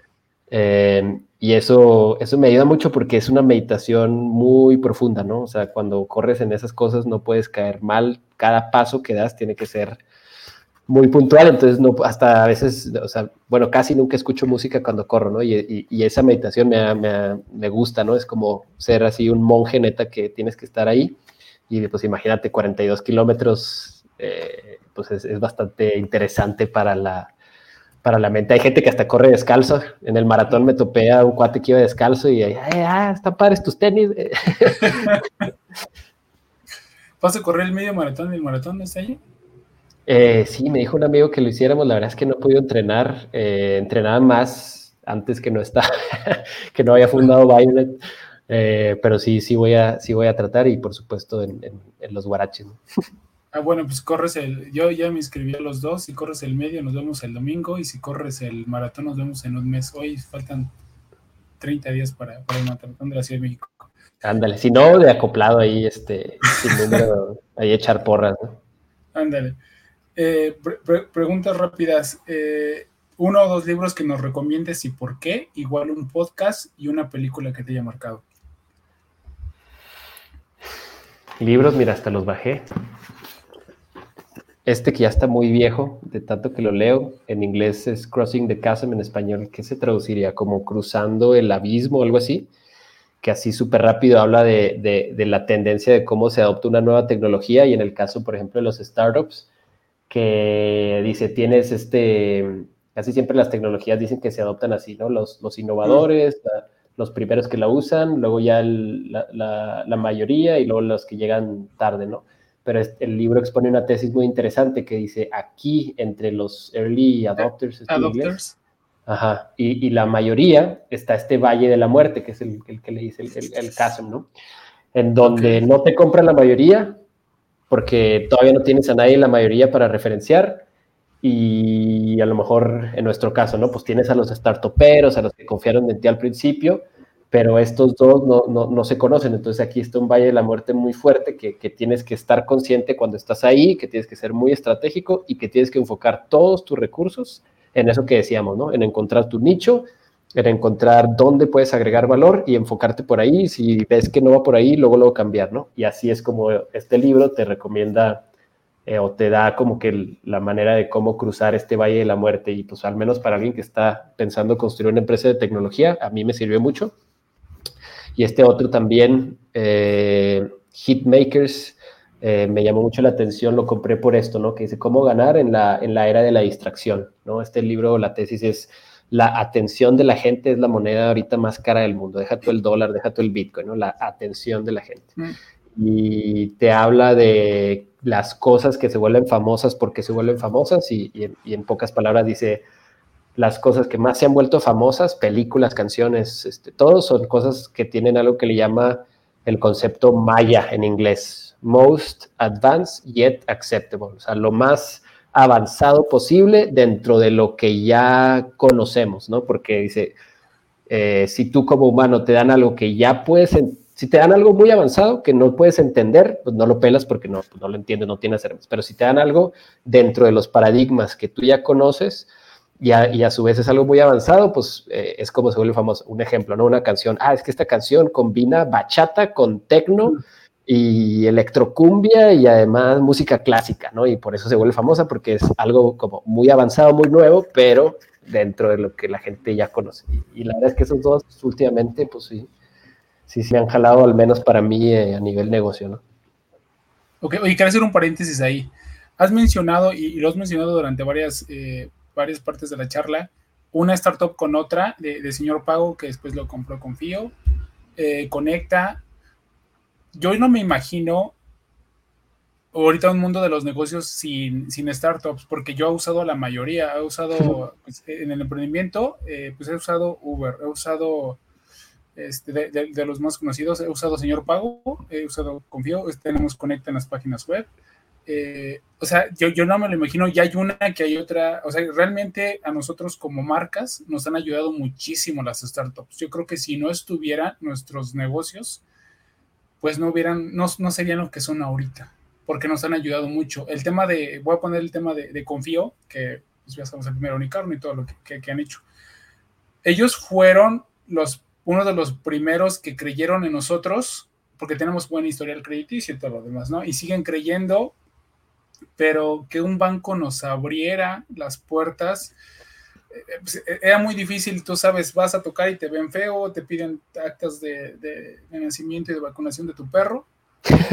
Eh, y eso, eso me ayuda mucho porque es una meditación muy profunda, ¿no? O sea, cuando corres en esas cosas no puedes caer mal. Cada paso que das tiene que ser muy puntual. Entonces, no, hasta a veces, o sea, bueno, casi nunca escucho música cuando corro, ¿no? Y, y, esa meditación me, me, me, gusta, ¿no? Es como ser así un monje neta que tienes que estar ahí. Y pues imagínate, 42 kilómetros, eh, pues es, es bastante interesante para la para la mente. Hay gente que hasta corre descalzo. En el maratón me topé a un cuate que iba descalzo y ahí, ah, están padres tus tenis. [LAUGHS] ¿Vas a correr el medio maratón y el maratón no está allí? Eh, sí, me dijo un amigo que lo hiciéramos. La verdad es que no he podido entrenar. Eh, entrenaba más antes que no está, [LAUGHS] que no había fundado Violet. Eh, pero sí, sí voy a, sí voy a tratar y por supuesto en, los guaraches. [LAUGHS] Ah, bueno, pues corres el, yo ya me inscribí a los dos, si corres el medio nos vemos el domingo y si corres el maratón nos vemos en un mes. Hoy faltan 30 días para, para el maratón de la Ciudad de México. Ándale, si no, de acoplado ahí, este, sin número, [LAUGHS] ahí echar porras, ¿no? Ándale. Eh, preguntas rápidas. Eh, uno o dos libros que nos recomiendes y por qué, igual un podcast y una película que te haya marcado. Libros, mira, hasta los bajé. Este que ya está muy viejo, de tanto que lo leo, en inglés es Crossing the Chasm, en español, ¿qué se traduciría? Como cruzando el abismo o algo así, que así súper rápido habla de, de, la tendencia de cómo se adopta una nueva tecnología y en el caso, por ejemplo, de los startups, que dice, tienes este, casi siempre las tecnologías dicen que se adoptan así, ¿no? Los, los innovadores, los primeros que la usan, luego ya la, la mayoría y luego los que llegan tarde, ¿no? Pero el libro expone una tesis muy interesante que dice aquí entre los early adopters, adopters. Ajá, y, y, la mayoría está este valle de la muerte, que es el, el que le dice el, el, chasm, ¿no? En donde no te compra la mayoría, porque todavía no tienes a nadie la mayoría para referenciar, y a lo mejor en nuestro caso, ¿no? Pues tienes a los startuperos, a los que confiaron en ti al principio, pero estos dos no, se conocen. Entonces aquí está un valle de la muerte muy fuerte que, tienes que estar consciente cuando estás ahí, que tienes que ser muy estratégico y que tienes que enfocar todos tus recursos en eso que decíamos, ¿no? En encontrar tu nicho, en encontrar dónde puedes agregar valor y enfocarte por ahí. Si ves que no va por ahí, luego luego cambiar, ¿no? Y así es como este libro te recomienda eh, o te da como que la manera de cómo cruzar este valle de la muerte. Y pues al menos para alguien que está pensando construir una empresa de tecnología, a mí me sirvió mucho y este otro también, eh, Hitmakers, eh, me llamó mucho la atención, lo compré por esto, ¿no? Que dice cómo ganar en la, en la era de la distracción, ¿no? Este libro, la tesis es la atención de la gente es la moneda ahorita más cara del mundo. Deja tú el dólar, deja tú el Bitcoin, ¿no? La atención de la gente. Mm. Y te habla de las cosas que se vuelven famosas porque se vuelven famosas y, y en pocas palabras dice, las cosas que más se han vuelto famosas, películas, canciones, este, todos son cosas que tienen algo que le llama el concepto maya en inglés, most advanced yet acceptable, o sea, lo más avanzado posible dentro de lo que ya conocemos, ¿no? Porque dice, eh, si tú como humano te dan algo que ya puedes, si te dan algo muy avanzado que no puedes entender, pues no lo pelas porque no, pues no lo entiendes, no tienes armas, pero si te dan algo dentro de los paradigmas que tú ya conoces, y a, su vez es algo muy avanzado, pues eh, es como se vuelve famoso. Un ejemplo, ¿no? Una canción, ah, es que esta canción combina bachata con tecno y electrocumbia y además música clásica, ¿no? Y por eso se vuelve famosa porque es algo como muy avanzado, muy nuevo, pero dentro de lo que la gente ya conoce. Y, la verdad es que esos dos últimamente, pues sí, sí se han jalado al menos para mí eh, a nivel negocio, ¿no? Ok, oye, quiero hacer un paréntesis ahí. Has mencionado, y, lo has mencionado durante varias eh, varias partes de la charla, una startup con otra de, señor pago que después lo compró Confío, eh, conecta. Yo no me imagino ahorita un mundo de los negocios sin, sin, startups, porque yo he usado la mayoría, he usado pues, en el emprendimiento, eh, pues he usado Uber, he usado este, de, los más conocidos, he usado Señor Pago, he usado Confío, tenemos Conecta en las páginas web, eh, o sea, yo, yo no me lo imagino, ya hay una, que hay otra, o sea, realmente a nosotros como marcas nos han ayudado muchísimo las startups. Yo creo que si no estuvieran nuestros negocios, pues no hubieran, no, no serían lo que son ahorita, porque nos han ayudado mucho. El tema de, voy a poner el tema de, Confío, que pues ya sabemos el primer unicornio y todo lo que, que han hecho. Ellos fueron los, uno de los primeros que creyeron en nosotros porque tenemos buena historial crediticio y todo lo demás, ¿no? Y siguen creyendo pero que un banco nos abriera las puertas, eh, eh, era muy difícil, tú sabes, vas a tocar y te ven feo, te piden actas de, nacimiento y de vacunación de tu perro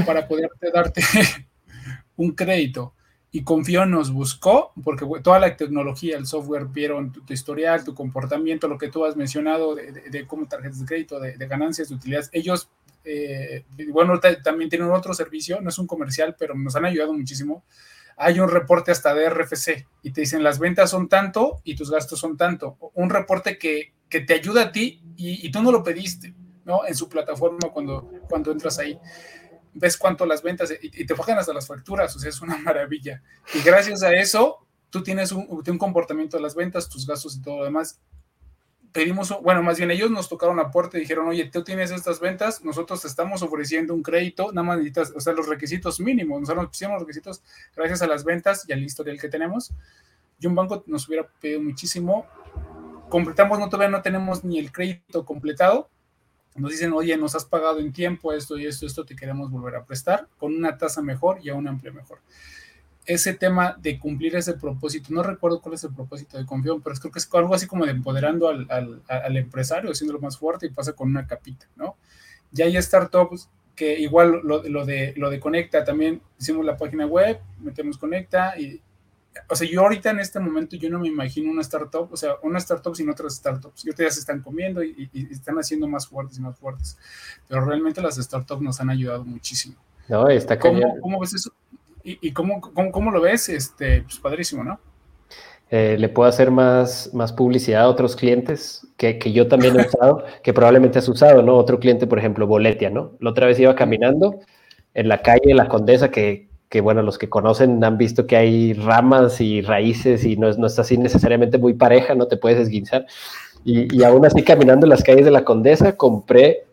para poderte darte [LAUGHS] un crédito. Y Confío nos buscó, porque toda la tecnología, el software, vieron tu, historial, tu comportamiento, lo que tú has mencionado de, cómo tarjetas de crédito, de, ganancias, de utilidades. Ellos eh, bueno, también tienen otro servicio, no es un comercial, pero nos han ayudado muchísimo. Hay un reporte hasta de RFC y te dicen las ventas son tanto y tus gastos son tanto. Un reporte que, que te ayuda a ti y, tú no lo pediste, ¿no? En su plataforma cuando, cuando entras ahí. Ves cuánto las ventas y, te bajan hasta las facturas, o sea, es una [LAUGHS] maravilla. Y gracias a eso, tú tienes un, un comportamiento de las ventas, tus gastos y todo lo demás pedimos, bueno, más bien ellos nos tocaron la puerta y dijeron, oye, tú tienes estas ventas, nosotros te estamos ofreciendo un crédito, nada más necesitas, o sea, los requisitos mínimos, nosotros nos requisitos gracias a las ventas y al historial que tenemos. Y un banco nos hubiera pedido muchísimo. Completamos, no todavía no tenemos ni el crédito completado. Nos dicen, oye, nos has pagado en tiempo esto y esto, esto, te queremos volver a prestar con una tasa mejor y a un amplio mejor ese tema de cumplir ese propósito, no recuerdo cuál es el propósito de Confión, pero creo que es algo así como de empoderando al, al, al empresario, haciéndolo más fuerte y pasa con una capita, ¿no? Ya hay startups que igual lo, lo, de, lo de Conecta, también hicimos la página web, metemos Conecta y, o sea, yo ahorita en este momento yo no me imagino una startup, o sea, una startup sin otras startups. Y ahorita ya se están comiendo y, y, están haciendo más fuertes y más fuertes. Pero realmente las startups nos han ayudado muchísimo. No, está ¿Cómo, ¿Cómo ves eso? ¿Y, cómo, cómo, cómo, lo ves? Este, pues padrísimo, ¿no? Eh, le puedo hacer más, más publicidad a otros clientes que, que yo también he usado, [LAUGHS] que probablemente has usado, ¿no? Otro cliente, por ejemplo, Boletia, ¿no? La otra vez iba caminando en la calle La Condesa, que, que, bueno, los que conocen han visto que hay ramas y raíces y no, no está así necesariamente muy pareja, no te puedes esguinzar. Y, y aún así, caminando en las calles de La Condesa, compré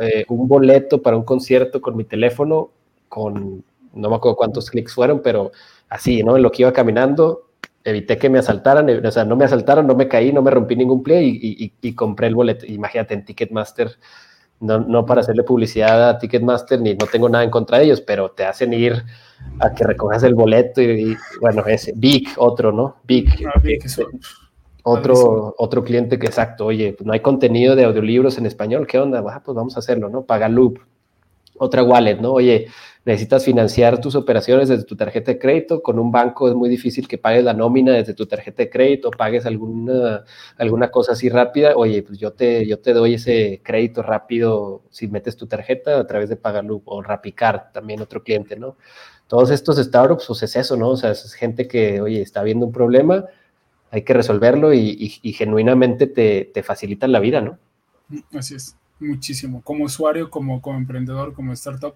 eh, un boleto para un concierto con mi teléfono con no me acuerdo cuántos clics fueron, pero así, ¿no? En lo que iba caminando, evité que me asaltaran, eh, o sea, no me asaltaron, no me caí, no me rompí ningún play y, y, y compré el boleto. Imagínate, en Ticketmaster, no, no, para hacerle publicidad a Ticketmaster, ni no tengo nada en contra de ellos, pero te hacen ir a que recojas el boleto y, y bueno, ese, Big, otro, ¿no? Big. Ah, Big eso. Otro, otro cliente que exacto, oye, pues no hay contenido de audiolibros en español, ¿qué onda? Ah, pues vamos a hacerlo, ¿no? Paga Loop. Otra wallet, ¿no? Oye, necesitas financiar tus operaciones desde tu tarjeta de crédito. Con un banco es muy difícil que pagues la nómina desde tu tarjeta de crédito, pagues alguna, alguna cosa así rápida. Oye, pues yo te, yo te doy ese crédito rápido si metes tu tarjeta a través de Pagaloop o Rapicard, también otro cliente, ¿no? Todos estos startups, pues es eso, ¿no? O sea, es gente que, oye, está viendo un problema, hay que resolverlo y, y, y genuinamente te, te facilitan la vida, ¿no? Así es muchísimo. Como usuario, como, como emprendedor, como startup,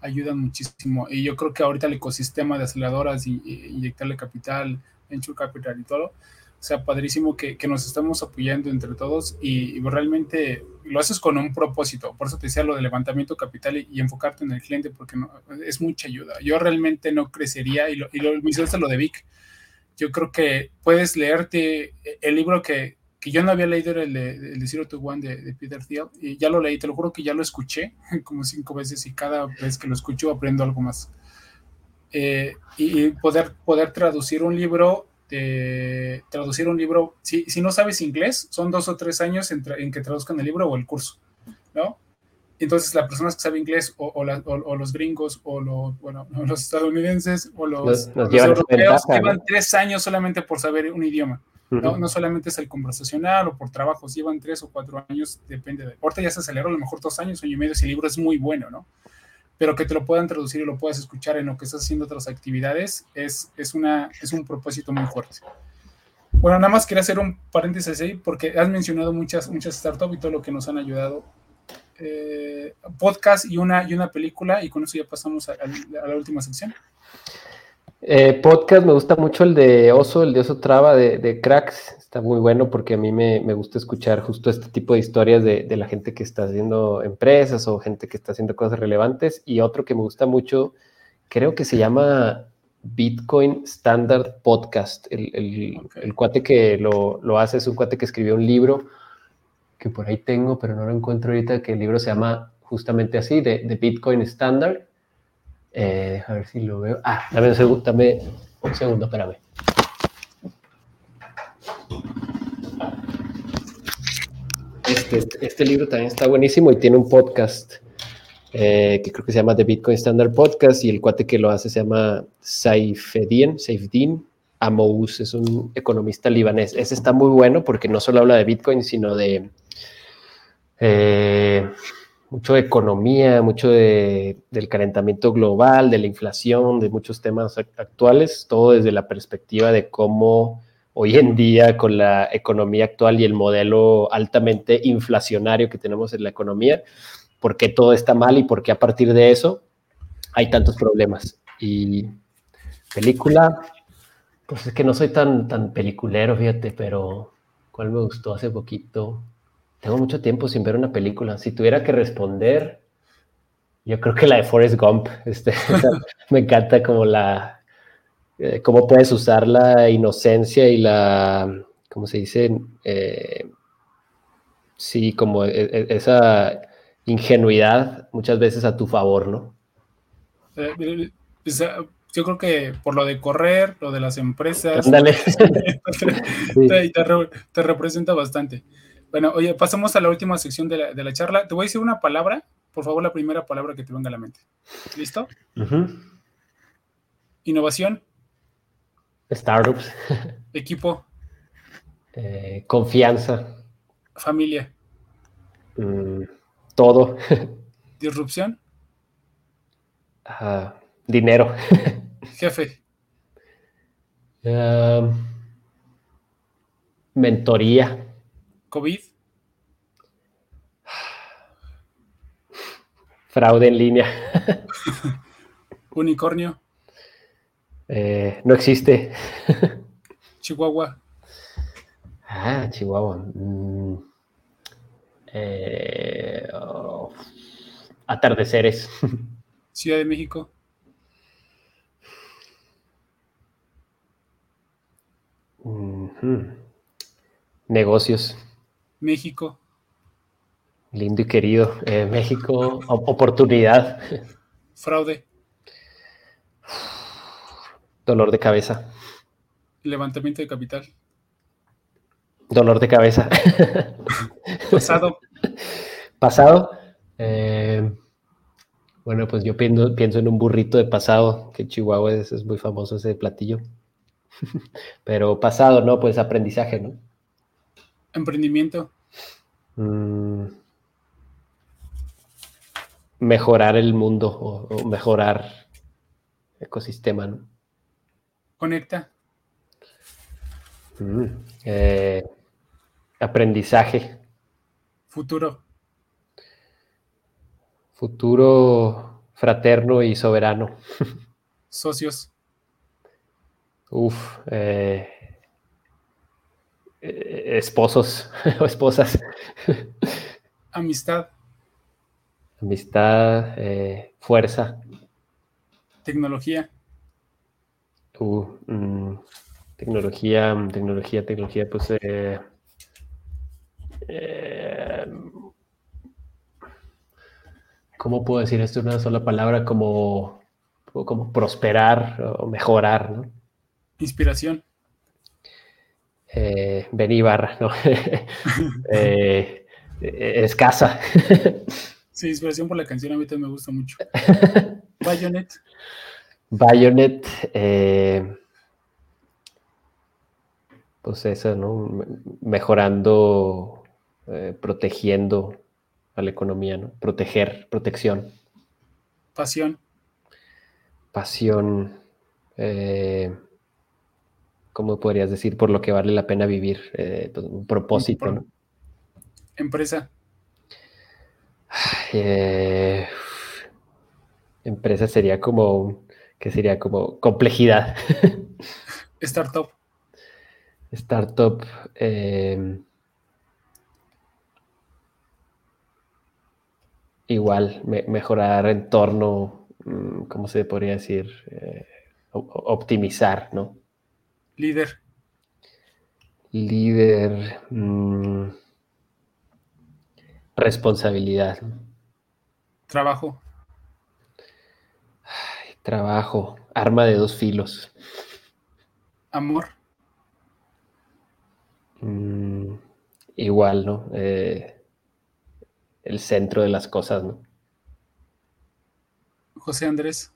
ayudan muchísimo. Y yo creo que ahorita el ecosistema de aceleradoras y, inyectarle capital, venture capital y todo, o sea, padrísimo que, que nos estamos apoyando entre todos y, realmente lo haces con un propósito. Por eso te decía lo de levantamiento capital y, enfocarte en el cliente, porque no, es mucha ayuda. Yo realmente no crecería, y lo, y lo, lo de Vic. Yo creo que puedes leerte el libro que, que yo no había leído el de, el de Zero to One de, de, Peter Thiel, y ya lo leí, te lo juro que ya lo escuché [LAUGHS] como cinco veces y cada vez que lo escucho aprendo algo más. Eh, y, poder, poder traducir un libro, de, traducir un libro, si, si, no sabes inglés, son dos o tres años en, en, que traduzcan el libro o el curso, ¿no? Entonces, las personas que saben inglés, o, o, la, o, o los gringos, o los, bueno, [LAUGHS] los estadounidenses, o los, los, los europeos, llevan tres años solamente por saber un idioma. ¿No? no solamente es el conversacional o por trabajos, llevan tres o cuatro años, depende de. Ahorita ya se aceleró, a lo mejor dos años, año y medio, si el libro es muy bueno, ¿no? Pero que te lo puedan traducir y lo puedas escuchar en lo que estás haciendo otras actividades es, es, una, es un propósito muy fuerte. Bueno, nada más quería hacer un paréntesis ahí porque has mencionado muchas, muchas startups y todo lo que nos han ayudado. Eh, podcast y una, y una película, y con eso ya pasamos a, a, a la última sección. Eh, podcast, me gusta mucho el de Oso, el de Oso Traba de, de Cracks. Está muy bueno porque a mí me, me, gusta escuchar justo este tipo de historias de, de, la gente que está haciendo empresas o gente que está haciendo cosas relevantes. Y otro que me gusta mucho, creo que se llama Bitcoin Standard Podcast. El, el, okay. el cuate que lo, lo, hace es un cuate que escribió un libro que por ahí tengo, pero no lo encuentro ahorita, que el libro se llama justamente así, de, de Bitcoin Standard eh, a ver si lo veo. Ah, dame un segundo, dame un segundo, espérame. Este, este, libro también está buenísimo y tiene un podcast eh, que creo que se llama The Bitcoin Standard Podcast y el cuate que lo hace se llama Saifedin, Saifedin Amous, es un economista libanés. Ese está muy bueno porque no solo habla de Bitcoin, sino de... Eh, mucho de economía, mucho de, del calentamiento global, de la inflación, de muchos temas actuales, todo desde la perspectiva de cómo hoy en día con la economía actual y el modelo altamente inflacionario que tenemos en la economía, por qué todo está mal y por qué a partir de eso hay tantos problemas. Y película, pues es que no soy tan, tan peliculero, fíjate, pero ¿Cuál me gustó hace poquito? Tengo mucho tiempo sin ver una película. Si tuviera que responder, yo creo que la de Forrest Gump. Este, [LAUGHS] me encanta como la, eh, cómo puedes usar la inocencia y la, ¿cómo se dice? Eh, sí, como e, e, esa ingenuidad muchas veces a tu favor, ¿no? Eh, yo creo que por lo de correr, lo de las empresas, [LAUGHS] [LAUGHS] te, representa bastante. Bueno, oye, pasamos a la última sección de la, charla. Te voy a decir una palabra, por favor, la primera palabra que te venga a la mente. ¿Listo? Innovación. Startups. Equipo. Eh, confianza. Familia. Mm, todo. [LAUGHS] Disrupción. dinero. [LAUGHS] Jefe. mentoría. COVID. Fraude en línea. Unicornio. Eh, no existe. Chihuahua. Ah, Chihuahua. Mm. Eh, oh, atardeceres. Ciudad de México. Negocios. México. Lindo y querido. Eh, México, oportunidad. Fraude. Dolor de cabeza. Levantamiento de capital. Dolor de cabeza. Pasado. Pasado. Eh, bueno, pues yo pienso, pienso, en un burrito de pasado, que Chihuahua es, es muy famoso ese platillo. Pero pasado, ¿no? Pues aprendizaje, ¿no? Emprendimiento. Mm. mejorar el mundo o, mejorar ecosistema, ¿no? Conecta. Mm. Eh, aprendizaje. Futuro. Futuro fraterno y soberano. [LAUGHS] Socios. Uf, eh, eh, esposos [LAUGHS] o esposas. Amistad. Amistad, eh, fuerza. Tecnología. Uh, mm, tecnología, tecnología, tecnología, pues ¿cómo puedo decir esto en una sola palabra? Como, como prosperar o mejorar, ¿no? Inspiración. Eh, Barra, ¿no? [LAUGHS] Eh, eh, escasa. [LAUGHS] sí, inspiración por la canción a mí también me gusta mucho. [LAUGHS] Bayonet. Bayonet, eh, pues eso, ¿no? Mejorando, protegiendo a la economía, ¿no? Proteger, protección. Pasión. Pasión. ¿Cómo podrías decir? Por lo que vale la pena vivir, eh, pues, un propósito, ¿no? Empresa. Eh, empresa sería como, ¿qué sería? Como complejidad. [LAUGHS] Startup. Startup. Em, igual, mejorar entorno, mm, ¿cómo se podría decir? Eh, optimizar, ¿no? Líder. Líder. Mm, responsabilidad. Trabajo. trabajo. Arma de dos filos. Amor. Mm, igual, ¿no? Eh, el centro de las cosas, ¿no? José Andrés.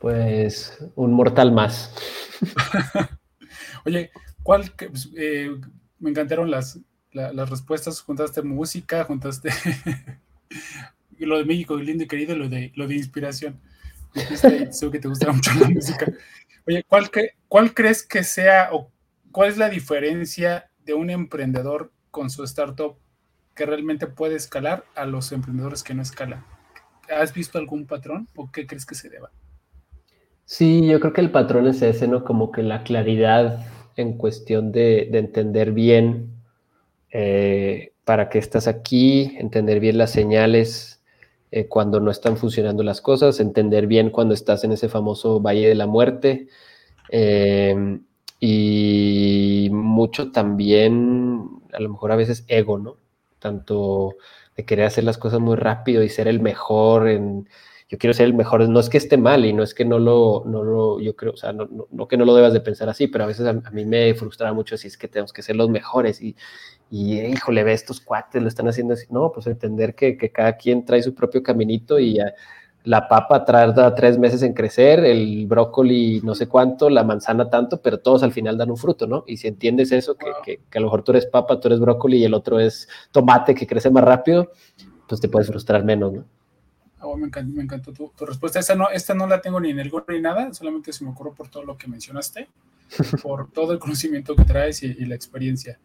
Pues un mortal más. [LAUGHS] Oye, ¿cuál? Pues, eh, me encantaron las, las respuestas. Juntaste música, juntaste [LAUGHS] lo de México, lindo y querido, lo de, lo de inspiración. Dijiste, [LAUGHS] que te gusta mucho la música. Oye, ¿cuál, ¿cuál crees que sea o cuál es la diferencia de un emprendedor con su startup que realmente puede escalar a los emprendedores que no escalan? ¿Has visto algún patrón o qué crees que se deba? Sí, yo creo que el patrón es ese, ¿no? Como que la claridad en cuestión de, entender bien eh, para qué estás aquí, entender bien las señales eh, cuando no están funcionando las cosas, entender bien cuando estás en ese famoso valle de la muerte. Eh, y mucho también, a lo mejor a veces ego, ¿no? Tanto de querer hacer las cosas muy rápido y ser el mejor en yo quiero ser el mejor, no es que esté mal y no es que no lo, no lo yo creo, o sea, no, no, que no lo debas de pensar así, pero a veces a, mí me frustra mucho si es que tenemos que ser los mejores y, y híjole, ve estos cuates, lo están haciendo así. No, pues entender que, que cada quien trae su propio caminito y la papa tarda tres meses en crecer, el brócoli no sé cuánto, la manzana tanto, pero todos al final dan un fruto, ¿no? Y si entiendes eso, que, que, que a lo mejor tú eres papa, tú eres brócoli y el otro es tomate que crece más rápido, pues te puedes frustrar menos, ¿no? Oh, me, encantó, tu, respuesta. Esta no, esta no la tengo ni en el gorro ni nada, solamente se me ocurrió por todo lo que mencionaste, [LAUGHS] por todo el conocimiento que traes y, la experiencia.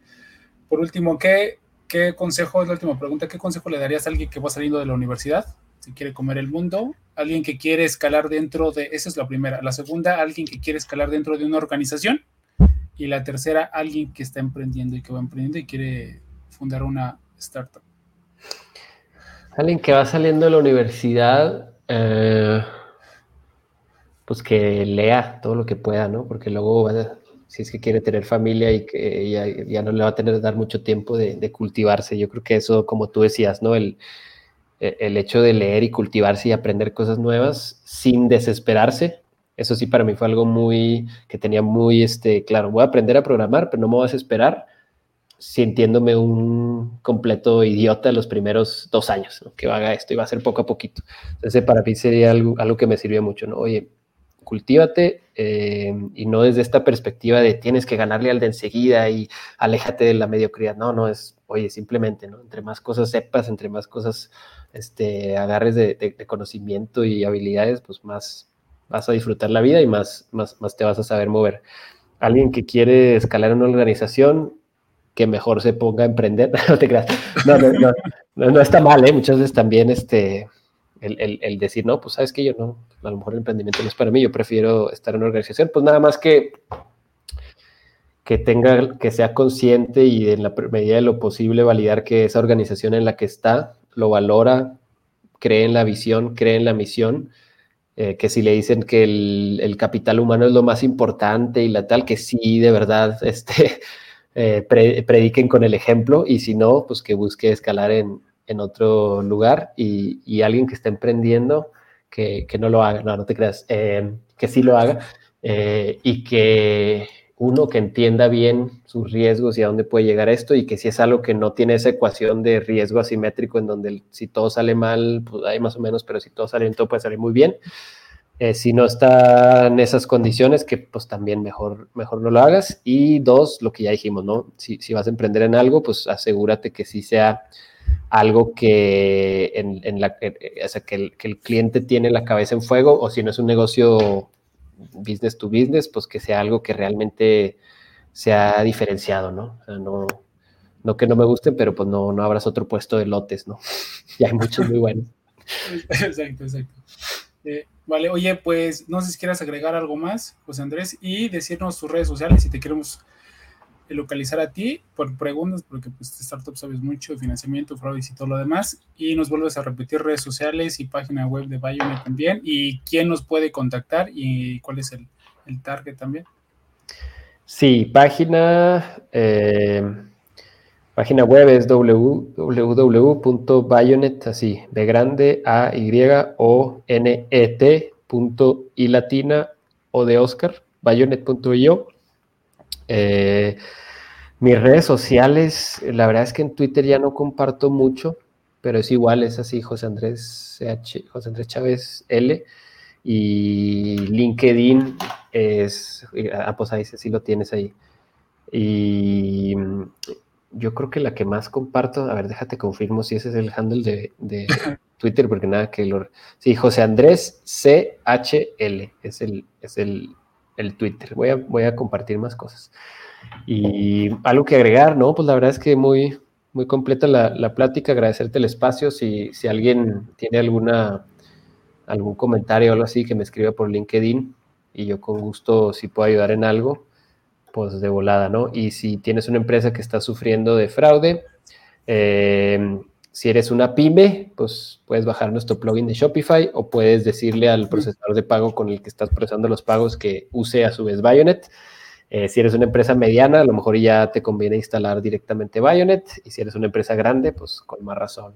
Por último, ¿qué, ¿qué consejo, es la última pregunta, qué consejo le darías a alguien que va saliendo de la universidad, si quiere comer el mundo, alguien que quiere escalar dentro de, esa es la primera, la segunda, alguien que quiere escalar dentro de una organización, y la tercera, alguien que está emprendiendo y que va emprendiendo y quiere fundar una startup. Alguien que va saliendo de la universidad, eh, pues que lea todo lo que pueda, ¿no? Porque luego, si es que quiere tener familia y que ya, no le va a tener dar mucho tiempo de, cultivarse, yo creo que eso, como tú decías, ¿no? El, el hecho de leer y cultivarse y aprender cosas nuevas sin desesperarse, eso sí para mí fue algo muy, que tenía muy, este, claro, voy a aprender a programar, pero no me voy a desesperar sintiéndome un completo idiota los primeros dos años, que haga esto y va a ser poco a poquito. Entonces, para mí sería algo, algo que me sirvió mucho, ¿no? Oye, cultívate eh, y no desde esta perspectiva de tienes que ganarle al de enseguida y aléjate de la mediocridad. No, no, es, oye, simplemente, ¿no? Entre más cosas sepas, entre más cosas este, agarres de, conocimiento y habilidades, pues más vas a disfrutar la vida y más, más, más te vas a saber mover. Alguien que quiere escalar una organización, que mejor se ponga a emprender. [LAUGHS] no te creas. No, no, no, está mal, ¿eh? Muchas veces también este, el, el, decir, no, pues sabes que yo no, a lo mejor el emprendimiento no es para mí, yo prefiero estar en una organización. Pues nada más que que tenga, que sea consciente y en la medida de lo posible validar que esa organización en la que está lo valora, cree en la visión, cree en la misión, eh, que si le dicen que el, el, capital humano es lo más importante y la tal, que sí, de verdad, [LAUGHS] este, eh, prediquen con el ejemplo y si no, pues que busque escalar en, otro lugar y, alguien que esté emprendiendo, que, no lo haga, no, no te creas, eh, que sí lo haga eh, y que uno que entienda bien sus riesgos y a dónde puede llegar esto y que si es algo que no tiene esa ecuación de riesgo asimétrico en donde si todo sale mal, pues hay más o menos, pero si todo sale bien, todo puede salir muy bien eh, si no está en esas condiciones, que pues también mejor, mejor no lo hagas. Y dos, lo que ya dijimos, ¿no? Si, si vas a emprender en algo, pues asegúrate que sí sea algo que, en, la, o sea, que, el, que el cliente tiene la cabeza en fuego, o si no es un negocio business to business, pues que sea algo que realmente sea diferenciado, ¿no? O sea, no, no que no me gusten, pero pues no, no abras otro puesto de lotes, ¿no? [LAUGHS] ya hay muchos muy buenos. [LAUGHS] Exacto, exacto. Eh, vale, oye, pues no sé si quieras agregar algo más, José Andrés, y decirnos tus redes sociales si te queremos localizar a ti por preguntas, porque pues startup sabes mucho, de financiamiento, fraude y todo lo demás, y nos vuelves a repetir redes sociales y página web de Bionet también, y quién nos puede contactar y cuál es el, target también. Sí, página... Eh Página web es www.bayonet, así, de grande, A, Y, O, N, E, T, punto, y latina, o de Oscar, bayonet.io. Eh, mis redes sociales, la verdad es que en Twitter ya no comparto mucho, pero es igual, es así, José Andrés CH, José Andrés Chávez L. Y LinkedIn es, ah, pues ahí sí lo tienes ahí. Y yo creo que la que más comparto, a ver, déjate confirmo si ese es el handle de, [LAUGHS] Twitter, porque nada que lo... Sí, José Andrés CHL es el, es el, Twitter. Voy a, voy a compartir más cosas. Y algo que agregar, ¿no? Pues la verdad es que muy, muy completa la, plática, agradecerte el espacio. Si, si alguien tiene alguna, algún comentario o algo así, que me escriba por LinkedIn. y yo con gusto si puedo ayudar en algo, pues de volada, ¿no? Y si tienes una empresa que está sufriendo de fraude, eh, si eres una pyme, pues puedes bajar nuestro plugin de Shopify o puedes decirle al procesador de pago con el que estás procesando los pagos que use a su vez Bayonet. Eh, si eres una empresa mediana, a lo mejor ya te conviene instalar directamente Bayonet. Y si eres una empresa grande, pues con más razón,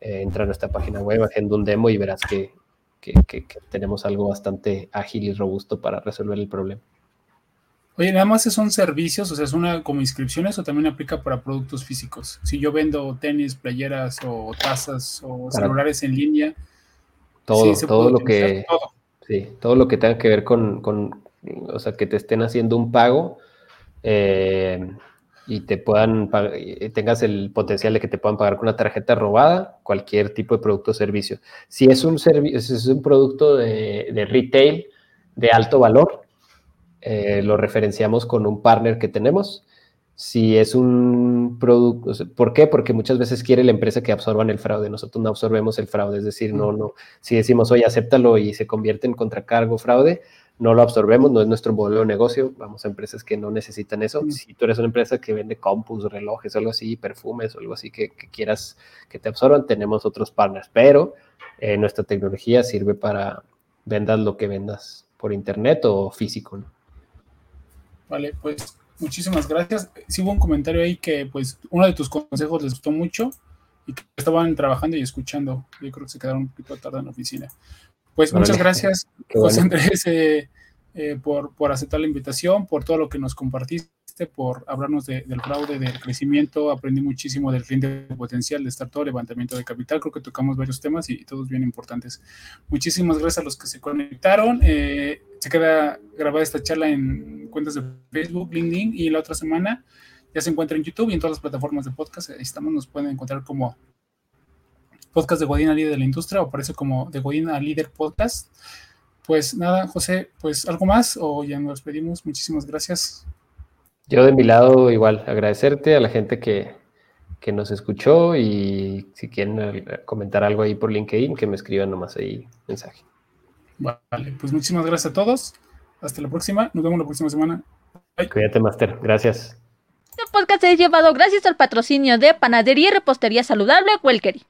eh, entra a nuestra página web, agenda un demo y verás que, que tenemos algo bastante ágil y robusto para resolver el problema. Oye, nada más son servicios, o sea, es una como inscripciones o también aplica para productos físicos. Si yo vendo tenis, playeras o tazas o celulares en línea. Todo, todo lo que. Sí, todo lo que tenga que ver con, con, o sea, que te estén haciendo un pago eh, y te puedan tengas el potencial de que te puedan pagar con una tarjeta robada, cualquier tipo de producto o servicio. Si es un servicio, si es un producto de, de retail de alto valor, eh, lo referenciamos con un partner que tenemos. Si es un producto, ¿por qué? Porque muchas veces quiere la empresa que absorban el fraude, nosotros no absorbemos el fraude, es decir, no, no, si decimos, oye, acéptalo y se convierte en contracargo fraude, no lo absorbemos, no es nuestro modelo de negocio, vamos a empresas que no necesitan eso. Si tú eres una empresa que vende compus, relojes, algo así, perfumes algo así que, quieras que te absorban, tenemos otros partners, pero eh, nuestra tecnología sirve para vendas lo que vendas por internet o físico. ¿no? Vale, pues muchísimas gracias. Sí hubo un comentario ahí que pues uno de tus consejos les gustó mucho y que estaban trabajando y escuchando. Yo creo que se quedaron un poquito tarde en la oficina. Pues muchas gracias, José Andrés, eh, eh, por, por aceptar la invitación, por todo lo que nos compartiste por hablarnos del fraude, del crecimiento. Aprendí muchísimo del cliente potencial, de startup, levantamiento de capital. Creo que tocamos varios temas y, todos bien importantes. Muchísimas gracias a los que se conectaron. Eh, se queda grabada esta charla en cuentas de Facebook, LinkedIn y la otra semana ya se encuentra en YouTube y en todas las plataformas de podcast. Ahí estamos, nos pueden encontrar como podcast de Godina Líder de la Industria o aparece como de Godina Líder Podcast. Pues nada, José, pues algo más o ya nos despedimos. Muchísimas gracias. Yo de mi lado igual agradecerte a la gente que, nos escuchó y si quieren eh, comentar algo ahí por LinkedIn, que me escriban nomás ahí mensaje. Vale, pues muchísimas gracias a todos. Hasta la próxima. Nos vemos la próxima semana. Cuídate, Master. Gracias. Este podcast es llevado gracias al patrocinio de Panadería y Repostería Saludable Welkery.